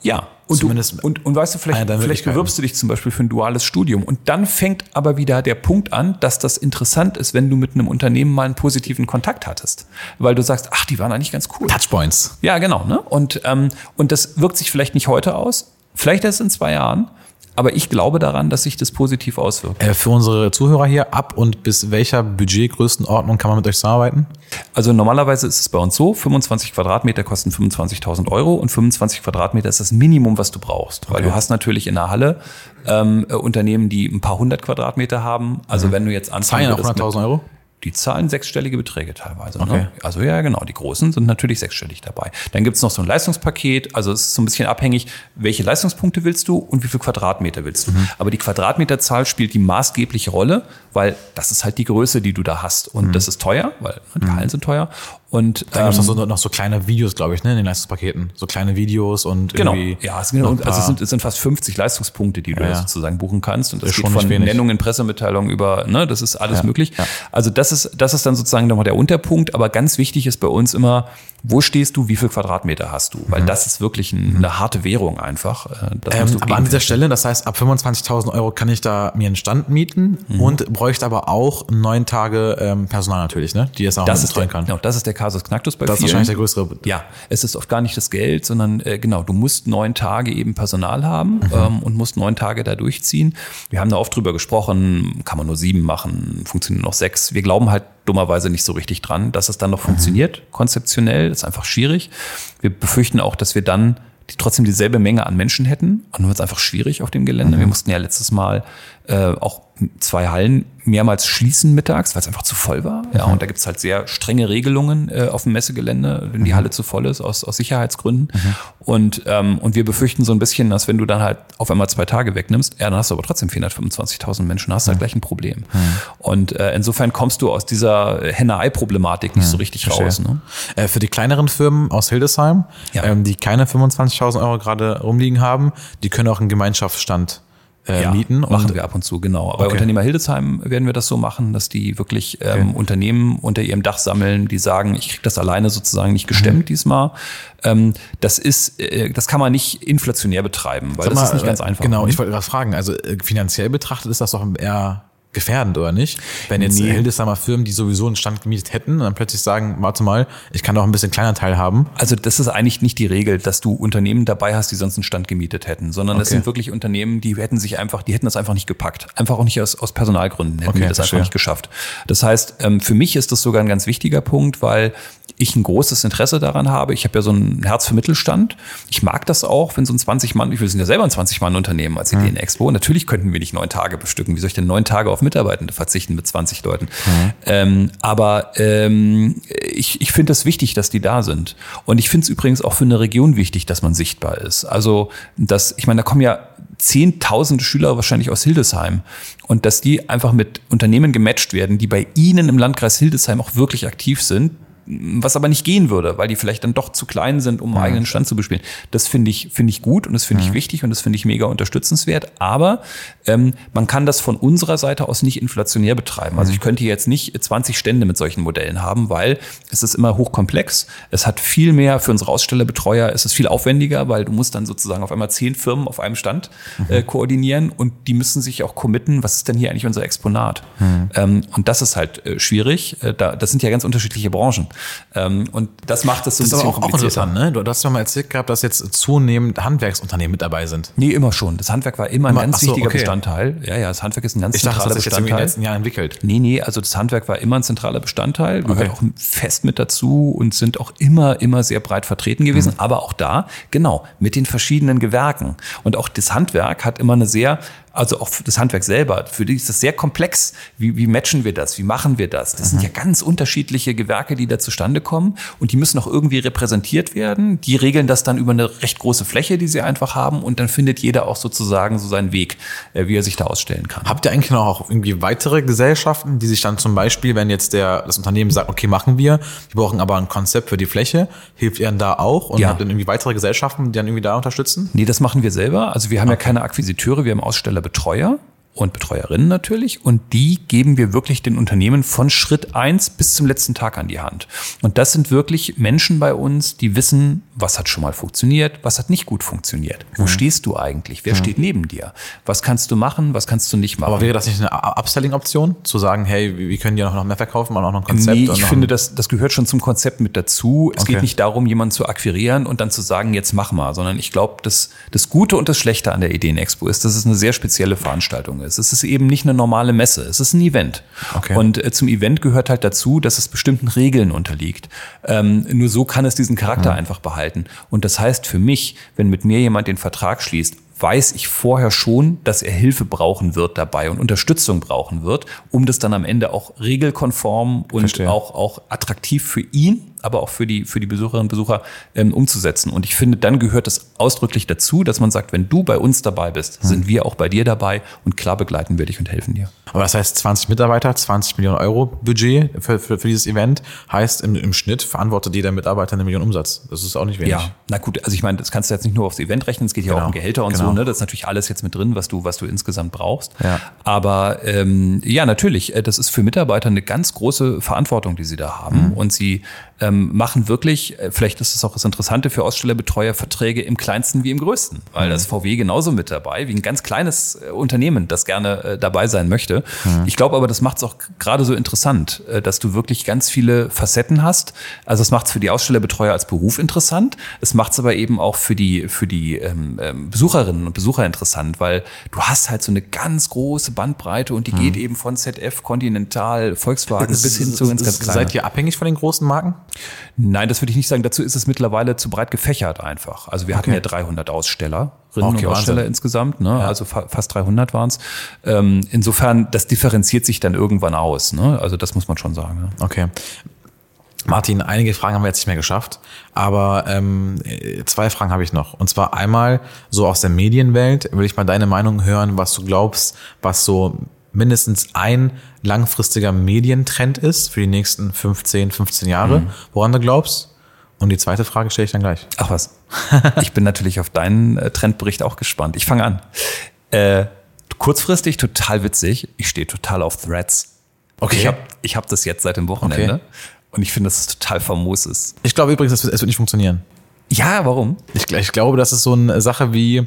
ja, und, du, und, und weißt du, vielleicht, vielleicht bewirbst du dich zum Beispiel für ein duales Studium. Und dann fängt aber wieder der Punkt an, dass das interessant ist, wenn du mit einem Unternehmen mal einen positiven Kontakt hattest. Weil du sagst, ach, die waren eigentlich ganz cool. Touchpoints. Ja, genau. Ne? Und, ähm, und das wirkt sich vielleicht nicht heute aus, vielleicht erst in zwei Jahren. Aber ich glaube daran, dass sich das positiv auswirkt. Äh, für unsere Zuhörer hier, ab und bis welcher Budgetgrößenordnung kann man mit euch zusammenarbeiten? Also normalerweise ist es bei uns so, 25 Quadratmeter kosten 25.000 Euro und 25 Quadratmeter ist das Minimum, was du brauchst. Weil okay. du hast natürlich in der Halle ähm, Unternehmen, die ein paar hundert Quadratmeter haben. Also mhm. wenn du jetzt anfängst... Zahlen auch 100.000 Euro? Die zahlen sechsstellige Beträge teilweise. Ne? Okay. Ne? Also ja, genau, die Großen sind natürlich sechsstellig dabei. Dann gibt's noch so ein Leistungspaket, also es ist so ein bisschen abhängig, welche Leistungspunkte willst du und wie viel Quadratmeter willst du. Mhm. Aber die Quadratmeterzahl spielt die maßgebliche Rolle, weil das ist halt die Größe, die du da hast. Und mhm. das ist teuer, weil die. Hallen sind teuer. Und da ähm, gibt es noch, so, noch so kleine Videos, glaube ich, ne, in den Leistungspaketen. So kleine Videos und genau. irgendwie. Ja, es, genau, also es sind, es sind fast 50 Leistungspunkte, die du ja, sozusagen buchen kannst. Und das, das geht von Nennungen, Pressemitteilungen über, ne, das ist alles ja, möglich. Ja. Also das ist, das ist dann sozusagen nochmal der Unterpunkt. Aber ganz wichtig ist bei uns immer, wo stehst du, wie viel Quadratmeter hast du? Weil mhm. das ist wirklich ein, eine harte Währung einfach. Äh, ähm, aber an dieser Stelle, das heißt, ab 25.000 Euro kann ich da mir einen Stand mieten mhm. und bräuchte aber auch neun Tage ähm, Personal natürlich, ne? die es auch das betreuen kann. Genau, das ist der Casus Knacktus bei Das vielen. ist wahrscheinlich der größere. Ja, es ist oft gar nicht das Geld, sondern äh, genau, du musst neun Tage eben Personal haben mhm. ähm, und musst neun Tage da durchziehen. Wir haben da oft drüber gesprochen, kann man nur sieben machen, funktionieren noch sechs. Wir glauben halt dummerweise nicht so richtig dran, dass es dann noch mhm. funktioniert, konzeptionell. Das ist einfach schwierig. Wir befürchten auch, dass wir dann die trotzdem dieselbe Menge an Menschen hätten. Und dann wird es einfach schwierig auf dem Gelände. Mhm. Wir mussten ja letztes Mal äh, auch zwei Hallen mehrmals schließen mittags, weil es einfach zu voll war. Ja, mhm. und da gibt's halt sehr strenge Regelungen äh, auf dem Messegelände, wenn die mhm. Halle zu voll ist, aus, aus Sicherheitsgründen. Mhm. Und, ähm, und wir befürchten so ein bisschen, dass wenn du dann halt auf einmal zwei Tage wegnimmst, ja, dann hast du aber trotzdem 425.000 Menschen, hast halt gleich ein Problem. Und äh, insofern kommst du aus dieser Henne-Ei-Problematik nicht so richtig Verstehe. raus. Ne? Äh, für die kleineren Firmen aus Hildesheim, ja. ähm, die keine 25.000 Euro gerade rumliegen haben, die können auch einen Gemeinschaftsstand äh, ja, mieten. machen wir ab und zu, genau. Aber okay. bei Unternehmer Hildesheim werden wir das so machen, dass die wirklich ähm, okay. Unternehmen unter ihrem Dach sammeln, die sagen, ich kriege das alleine sozusagen nicht gestemmt mhm. diesmal. Ähm, das ist, äh, das kann man nicht inflationär betreiben, weil Sag das mal, ist nicht ganz einfach. Genau, ich wollte was fragen. Also äh, finanziell betrachtet ist das doch eher gefährdend, oder nicht? Wenn jetzt nee. Hildesheimer Firmen, die sowieso einen Stand gemietet hätten dann plötzlich sagen, warte mal, ich kann doch ein bisschen kleiner Teil haben. Also das ist eigentlich nicht die Regel, dass du Unternehmen dabei hast, die sonst einen Stand gemietet hätten, sondern okay. das sind wirklich Unternehmen, die hätten sich einfach, die hätten das einfach nicht gepackt. Einfach auch nicht aus, aus Personalgründen hätten okay, die das verstehe. einfach nicht geschafft. Das heißt, ähm, für mich ist das sogar ein ganz wichtiger Punkt, weil ich ein großes Interesse daran habe. Ich habe ja so ein Herz für Mittelstand. Ich mag das auch, wenn so ein 20 Mann, wir sind ja selber ein 20 Mann Unternehmen als Ideen Expo. Natürlich könnten wir nicht neun Tage bestücken. Wie soll ich denn neun Tage auf Mitarbeitende verzichten mit 20 Leuten? Mhm. Ähm, aber ähm, ich, ich finde es das wichtig, dass die da sind. Und ich finde es übrigens auch für eine Region wichtig, dass man sichtbar ist. Also, dass, ich meine, da kommen ja zehntausende Schüler wahrscheinlich aus Hildesheim und dass die einfach mit Unternehmen gematcht werden, die bei Ihnen im Landkreis Hildesheim auch wirklich aktiv sind, was aber nicht gehen würde, weil die vielleicht dann doch zu klein sind, um einen eigenen Stand zu bespielen. Das finde ich, finde ich gut und das finde ich wichtig und das finde ich mega unterstützenswert. Aber ähm, man kann das von unserer Seite aus nicht inflationär betreiben. Also ich könnte jetzt nicht 20 Stände mit solchen Modellen haben, weil es ist immer hochkomplex. Es hat viel mehr für unsere Ausstellerbetreuer, es ist viel aufwendiger, weil du musst dann sozusagen auf einmal zehn Firmen auf einem Stand äh, koordinieren und die müssen sich auch committen, was ist denn hier eigentlich unser Exponat? Ähm, und das ist halt äh, schwierig. Äh, da, das sind ja ganz unterschiedliche Branchen. Ähm, und das macht das so Das ein aber bisschen auch, auch komplizierter. interessant, ne? Du hast ja mal erzählt gehabt, dass jetzt zunehmend Handwerksunternehmen mit dabei sind. Nee, immer schon. Das Handwerk war immer ein Immer- ganz ach so, wichtiger okay. Bestandteil. Ja, ja, das Handwerk ist ein ganz Ich dachte, das zentraler hat sich jetzt irgendwie in den Bestandteil. letzten Jahren entwickelt. Nee, nee, also das Handwerk war immer ein zentraler Bestandteil, gehört Okay. auch fest mit dazu und sind auch immer, immer sehr breit vertreten gewesen. Mhm. Aber auch da, genau, mit den verschiedenen Gewerken. Und auch das Handwerk hat immer eine sehr, also auch das Handwerk selber, für die ist das sehr komplex. Wie, wie matchen wir das? Wie machen wir das? Das Mhm. sind ja ganz unterschiedliche Gewerke, die da zustande kommen und die müssen auch irgendwie repräsentiert werden. Die regeln das dann über eine recht große Fläche, die sie einfach haben und dann findet jeder auch sozusagen so seinen Weg, äh, wie er sich da ausstellen kann. Habt ihr eigentlich noch auch irgendwie weitere Gesellschaften, die sich dann zum Beispiel, wenn jetzt der, das Unternehmen sagt, okay, machen wir, wir brauchen aber ein Konzept für die Fläche, hilft ihr dann da auch? Und Ja. habt ihr dann irgendwie weitere Gesellschaften, die dann irgendwie da unterstützen? Nee, das machen wir selber. Also wir haben ja keine Akquisiteure, wir haben Ausstellerbetreuer und Betreuerinnen natürlich. Und die geben wir wirklich den Unternehmen von Schritt eins bis zum letzten Tag an die Hand. Und das sind wirklich Menschen bei uns, die wissen, was hat schon mal funktioniert, was hat nicht gut funktioniert. Wo stehst du eigentlich? Wer steht neben dir? Was kannst du machen, was kannst du nicht machen? Aber wäre das nicht eine Upselling-Option, zu sagen, hey, wir können dir noch mehr verkaufen, mal auch noch ein Konzept? Nee, und ich finde, das, das gehört schon zum Konzept mit dazu. Es Okay. geht nicht darum, jemanden zu akquirieren und dann zu sagen, jetzt mach mal, sondern ich glaube, das, das Gute und das Schlechte an der Ideenexpo ist, dass es eine sehr spezielle Veranstaltung ist. Es ist eben nicht eine normale Messe, es ist ein Event. Okay. Und äh, zum Event gehört halt dazu, dass es bestimmten Regeln unterliegt. Ähm, nur so kann es diesen Charakter einfach behalten. Und das heißt für mich, wenn mit mir jemand den Vertrag schließt, weiß ich vorher schon, dass er Hilfe brauchen wird dabei und Unterstützung brauchen wird, um das dann am Ende auch regelkonform und Verstehe. auch, auch attraktiv für ihn, aber auch für die, für die Besucherinnen und Besucher ähm, umzusetzen. Und ich finde, dann gehört es ausdrücklich dazu, dass man sagt, wenn du bei uns dabei bist, sind wir auch bei dir dabei und klar begleiten wir dich und helfen dir. Aber das heißt, 20 Mitarbeiter, 20 Millionen Euro Budget für, für, für dieses Event, heißt im, im Schnitt verantwortet jeder Mitarbeiter eine Million Umsatz. Das ist auch nicht wenig. Ja, na gut, also ich meine, das kannst du jetzt nicht nur aufs Event rechnen, es geht ja Genau, auch um Gehälter und genau. so, ne? Das ist natürlich alles jetzt mit drin, was du, was du insgesamt brauchst. Ja. Aber ähm, ja, natürlich, äh, das ist für Mitarbeiter eine ganz große Verantwortung, die sie da haben. Und sie ähm, machen wirklich, äh, vielleicht ist das auch das Interessante für Ausstellerbetreuer, Verträge im kleinsten wie im größten. Weil das VW genauso mit dabei, wie ein ganz kleines äh, Unternehmen, das gerne äh, dabei sein möchte. Ich glaube aber, das macht es auch gerade so interessant, äh, dass du wirklich ganz viele Facetten hast. Also es macht es für die Ausstellerbetreuer als Beruf interessant. Es macht es aber eben auch für die, für die ähm, ähm, Besucherinnen und Besucher interessant, weil du hast halt so eine ganz große Bandbreite und die geht eben von ZF, Continental, Volkswagen bis hin zu ganz, ganz kleinen. Seid ihr abhängig von den großen Marken? Nein, das würde ich nicht sagen. Dazu ist es mittlerweile zu breit gefächert einfach. Also wir hatten Okay. ja 300 Ausstellerinnen Okay, und Aussteller Wahnsinn. insgesamt, ne? also fa fast 300 waren es. Ähm, insofern, das differenziert sich dann irgendwann aus. Ne? Also das muss man schon sagen. Ne? Okay. Martin, einige Fragen haben wir jetzt nicht mehr geschafft, aber ähm, äh, zwei Fragen habe ich noch. Und zwar einmal so aus der Medienwelt will ich mal deine Meinung hören, was du glaubst, was so mindestens ein langfristiger Medientrend ist für die nächsten 15, 15 Jahre, woran du glaubst. Und die zweite Frage stelle ich dann gleich. Ach was. *laughs* Ich bin natürlich auf deinen äh, Trendbericht auch gespannt. Ich fange an. Äh, kurzfristig total witzig. Ich stehe total auf Threads. Okay. Ich habe ich hab das jetzt seit dem Wochenende. Okay. Und ich finde, dass es total famos ist. Ich glaube übrigens, es wird, es wird nicht funktionieren. Ja, warum? Ich, ich glaube, das ist so eine Sache wie,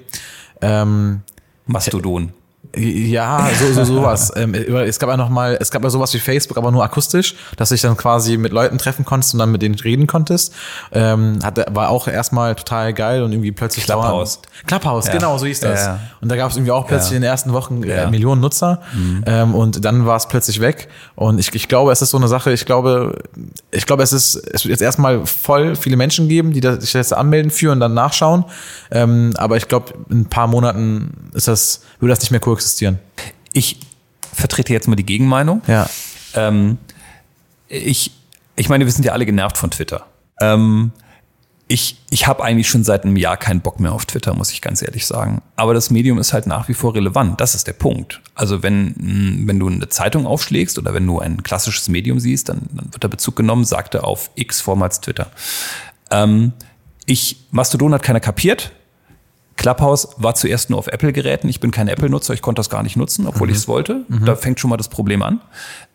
ähm, Mastodon. Ja, so, so sowas. *laughs* ähm, es gab ja noch mal, es gab ja sowas wie Facebook, aber nur akustisch, dass du dich dann quasi mit Leuten treffen konntest und dann mit denen reden konntest. Ähm, hat, war auch erstmal total geil und irgendwie plötzlich Clubhouse. dauernd- Clubhouse, Ja. genau, so hieß das. Ja. Und da gab es irgendwie auch plötzlich Ja. in den ersten Wochen äh. Mhm. Millionen Nutzer ähm, und dann war es plötzlich weg. Und ich, ich glaube, es ist so eine Sache. Ich glaube, ich glaube, es ist, es wird jetzt erstmal voll viele Menschen geben, die sich jetzt anmelden für und dann nachschauen. Ähm, aber ich glaube, in ein paar Monaten ist das, würde das nicht mehr koexistieren. Ich vertrete jetzt mal die Gegenmeinung. Ja. Ähm, ich, ich meine, wir sind ja alle genervt von Twitter. Ähm, ich, ich habe eigentlich schon seit einem Jahr keinen Bock mehr auf Twitter, muss ich ganz ehrlich sagen. Aber das Medium ist halt nach wie vor relevant. Das ist der Punkt. Also wenn, wenn du eine Zeitung aufschlägst oder wenn du ein klassisches Medium siehst, dann, dann wird der Bezug genommen, sagte auf X vormals Twitter. Ähm, ich, Mastodon hat keiner kapiert. Clubhouse war zuerst nur auf Apple-Geräten. Ich bin kein Apple-Nutzer, ich konnte das gar nicht nutzen, obwohl mhm. ich es wollte. Mhm. Da fängt schon mal das Problem an.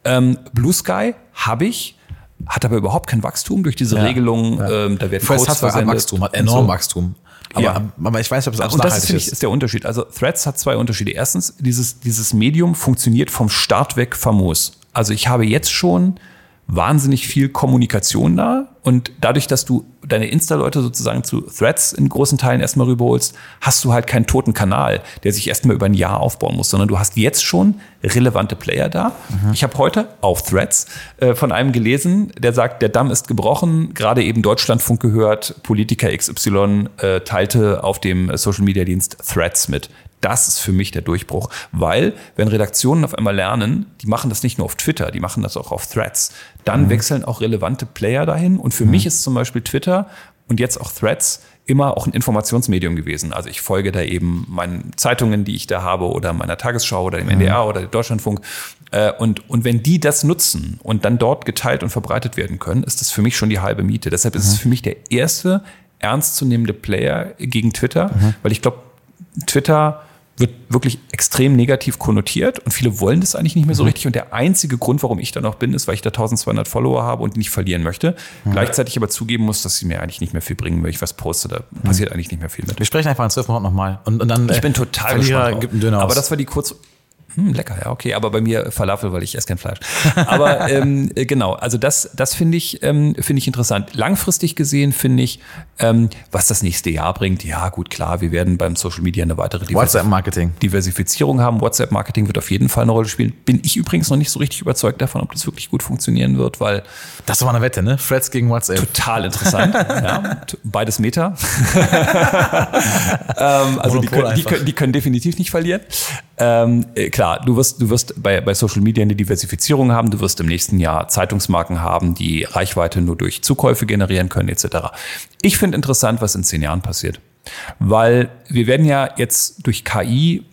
Ähm, Blue Sky habe ich, hat aber überhaupt kein Wachstum durch diese ja, Regelung. Ja. Ähm, da werden Codes hat versendet. Wachstum, hat enorm so. Wachstum. Aber, ja. aber ich weiß nicht, ob es alles Und das ist, ist. ist der Unterschied. Also Threads hat zwei Unterschiede. Erstens, dieses, dieses Medium funktioniert vom Start weg famos. Also ich habe jetzt schon wahnsinnig viel Kommunikation da. Und dadurch, dass du deine Insta-Leute sozusagen zu Threads in großen Teilen erstmal rüberholst, hast du halt keinen toten Kanal, der sich erstmal über ein Jahr aufbauen muss, sondern du hast jetzt schon relevante Player da. Mhm. Ich habe heute auf Threads äh, von einem gelesen, der sagt, der Damm ist gebrochen, gerade eben Deutschlandfunk gehört, Politiker XY äh, teilte auf dem Social-Media-Dienst Threads mit das ist für mich der Durchbruch. Weil, wenn Redaktionen auf einmal lernen, die machen das nicht nur auf Twitter, die machen das auch auf Threads, dann mhm. wechseln auch relevante Player dahin. Und für mhm. mich ist zum Beispiel Twitter und jetzt auch Threads immer auch ein Informationsmedium gewesen. Also ich folge da eben meinen Zeitungen, die ich da habe, oder meiner Tagesschau oder dem NDR mhm. oder dem Deutschlandfunk. Äh, und, und wenn die das nutzen und dann dort geteilt und verbreitet werden können, ist das für mich schon die halbe Miete. Deshalb ist es mhm. für mich der erste ernstzunehmende Player gegen Twitter, mhm. weil ich glaube, Twitter wird wirklich extrem negativ konnotiert und viele wollen das eigentlich nicht mehr so mhm. richtig. Und der einzige Grund, warum ich da noch bin, ist, weil ich da 1200 Follower habe und nicht verlieren möchte. Mhm. Gleichzeitig aber zugeben muss, dass sie mir eigentlich nicht mehr viel bringen, wenn ich was poste. Da mhm. passiert eigentlich nicht mehr viel mit. Wir sprechen einfach in zwölf Monaten nochmal. Und, und dann, ich bin total Verlierer gibt einen Döner Aber das war die kurz hm, lecker, ja, okay, aber bei mir Falafel, weil ich esse kein Fleisch. Aber *laughs* ähm, äh, genau, also das, das finde ich, ähm, finde ich interessant. Langfristig gesehen finde ich, ähm, was das nächste Jahr bringt, ja gut, klar, wir werden beim Social Media eine weitere WhatsApp-Marketing. Diversifizierung haben. WhatsApp-Marketing wird auf jeden Fall eine Rolle spielen. Bin ich übrigens noch nicht so richtig überzeugt davon, ob das wirklich gut funktionieren wird, weil. Das war eine Wette, ne? Threads gegen WhatsApp. Total interessant. *laughs* ja, beides Meta. *laughs* ähm, also die können, die, können, die können definitiv nicht verlieren. Ähm, äh, klar, du wirst, du wirst bei, bei Social Media eine Diversifizierung haben, du wirst im nächsten Jahr Zeitungsmarken haben, die Reichweite nur durch Zukäufe generieren können, etc. Ich finde interessant, was in zehn Jahren passiert. Weil wir werden ja jetzt durch KI,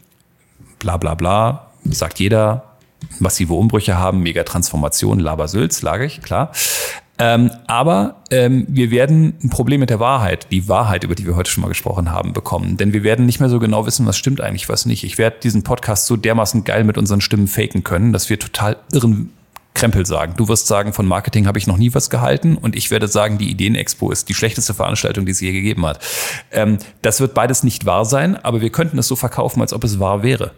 bla bla bla, sagt jeder, massive Umbrüche haben, Megatransformation, Labersülz, lag ich, klar. Ähm, aber ähm, wir werden ein Problem mit der Wahrheit, die Wahrheit, über die wir heute schon mal gesprochen haben, bekommen. Denn wir werden nicht mehr so genau wissen, was stimmt eigentlich, was nicht. Ich werde diesen Podcast so dermaßen geil mit unseren Stimmen faken können, dass wir total irren Krempel sagen. Du wirst sagen, von Marketing habe ich noch nie was gehalten und ich werde sagen, die Ideenexpo ist die schlechteste Veranstaltung, die es je gegeben hat. Ähm, das wird beides nicht wahr sein, aber wir könnten es so verkaufen, als ob es wahr wäre.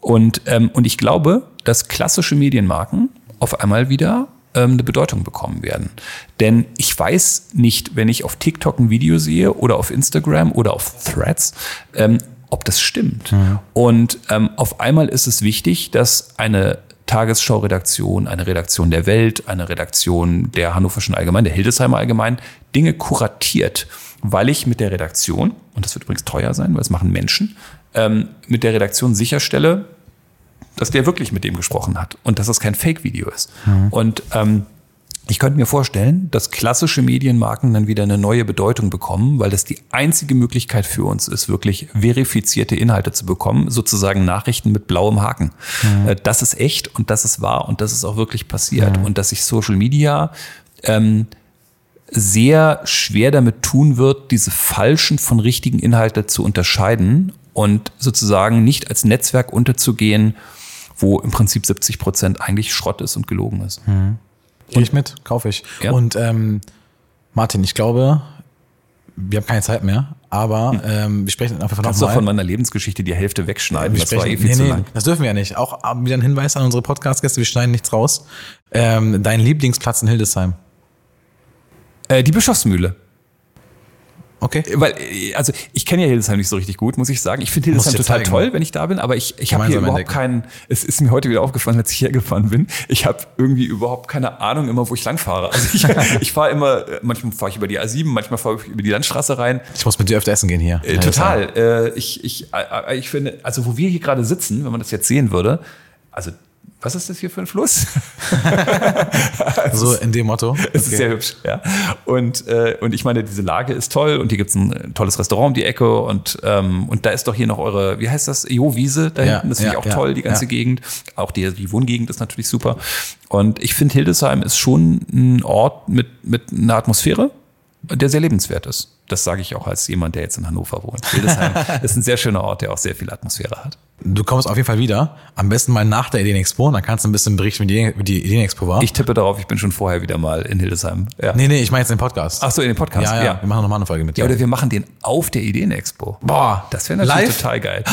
Und, ähm, und ich glaube, dass klassische Medienmarken auf einmal wieder ähm, eine Bedeutung bekommen werden. Denn ich weiß nicht, wenn ich auf TikTok ein Video sehe oder auf Instagram oder auf Threads, ähm, ob das stimmt. Mhm. Und ähm, auf einmal ist es wichtig, dass eine Tagesschau-Redaktion, eine Redaktion der Welt, eine Redaktion der Hannoverschen Allgemein, der Hildesheimer Allgemein, Dinge kuratiert, weil ich mit der Redaktion, und das wird übrigens teuer sein, weil es machen Menschen, ähm, mit der Redaktion sicherstelle, dass der wirklich mit dem gesprochen hat und dass das kein Fake-Video ist. Mhm. Und ähm, ich könnte mir vorstellen, dass klassische Medienmarken dann wieder eine neue Bedeutung bekommen, weil das die einzige Möglichkeit für uns ist, wirklich verifizierte Inhalte zu bekommen, sozusagen Nachrichten mit blauem Haken. Mhm. Das ist echt und das ist wahr und das ist auch wirklich passiert. Mhm. Und dass sich Social Media ähm, sehr schwer damit tun wird, diese falschen von richtigen Inhalte zu unterscheiden und sozusagen nicht als Netzwerk unterzugehen, wo im Prinzip 70 Prozent eigentlich Schrott ist und gelogen ist. Mhm. Gehe ich mit, kaufe ich. Ja. Und ähm, Martin, ich glaube, wir haben keine Zeit mehr, aber hm. ähm, wir sprechen einfach von Kannst du von meiner Lebensgeschichte die Hälfte wegschneiden? Wir das sprechen, war eh viel nee, zu nee, lang. Das dürfen wir ja nicht. Auch wieder ein Hinweis an unsere Podcast-Gäste, wir schneiden nichts raus. Ähm, dein Lieblingsplatz in Hildesheim? Äh, die Bischofsmühle. Okay. Weil, äh, also ich kenne ja Hildesheim nicht so richtig gut, muss ich sagen. Ich finde Hildesheim total zeigen, toll, wenn ich da bin, aber ich, ich habe hier überhaupt entdecken. keinen, es ist mir heute wieder aufgefallen, als ich hergefahren bin, ich habe irgendwie überhaupt keine Ahnung immer, wo ich langfahre. Also ich, *laughs* ich fahre immer, äh, manchmal fahre ich über die A7, manchmal fahre ich über die Landstraße rein. Ich muss mit dir öfter essen gehen hier. Äh, total. Äh, ich, ich, äh, ich finde, also wo wir hier gerade sitzen, wenn man das jetzt sehen würde, also was ist das hier für ein Fluss? *laughs* so in dem Motto. *laughs* Es ist sehr hübsch, ja. Und, äh, und ich meine, diese Lage ist toll und hier gibt's ein tolles Restaurant um die Ecke und, ähm, und da ist doch hier noch eure, wie heißt das, Jo-Wiese da Ja, hinten. Das finde ja, ich auch ja, toll, die ganze. Gegend. Auch die, die Wohngegend ist natürlich super. Und ich finde, Hildesheim ist schon ein Ort mit, mit einer Atmosphäre, der sehr lebenswert ist. Das sage ich auch als jemand, der jetzt in Hannover wohnt. Hildesheim *laughs* ist ein sehr schöner Ort, der auch sehr viel Atmosphäre hat. Du kommst auf jeden Fall wieder. Am besten mal nach der Ideenexpo. Dann kannst du ein bisschen berichten, wie die, Ideenexpo war. Ich tippe darauf, ich bin schon vorher wieder mal in Hildesheim. Ja. nee, nee, ich meine jetzt den Podcast. Ach so, in den Podcast. ja, ja, Wir machen nochmal eine Folge mit Ja, dir. oder wir machen den auf der Ideenexpo. Boah, Das wäre natürlich live? total geil. *gasps*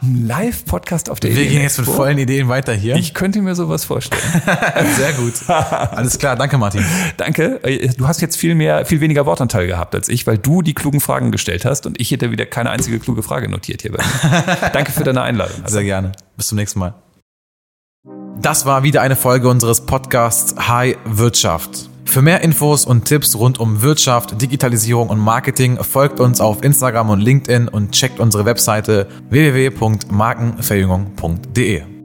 Ein Live-Podcast auf der Wir gehen jetzt mit Ideenexpo. vollen Ideen weiter hier. Ich könnte mir sowas vorstellen. *laughs* Sehr gut. Alles klar, danke Martin. Danke. Äh, Du hast jetzt viel mehr, viel weniger Wortanteil gehabt als ich, weil du die klugen Fragen gestellt hast und ich hätte wieder keine einzige kluge Frage notiert hier bei mir. *laughs* Danke für deine Einladung. Sehr gerne. Bis zum nächsten Mal. Das war wieder eine Folge unseres Podcasts High Wirtschaft. Für mehr Infos und Tipps rund um Wirtschaft, Digitalisierung und Marketing folgt uns auf Instagram und LinkedIn und checkt unsere Webseite www.markenverjüngung.de.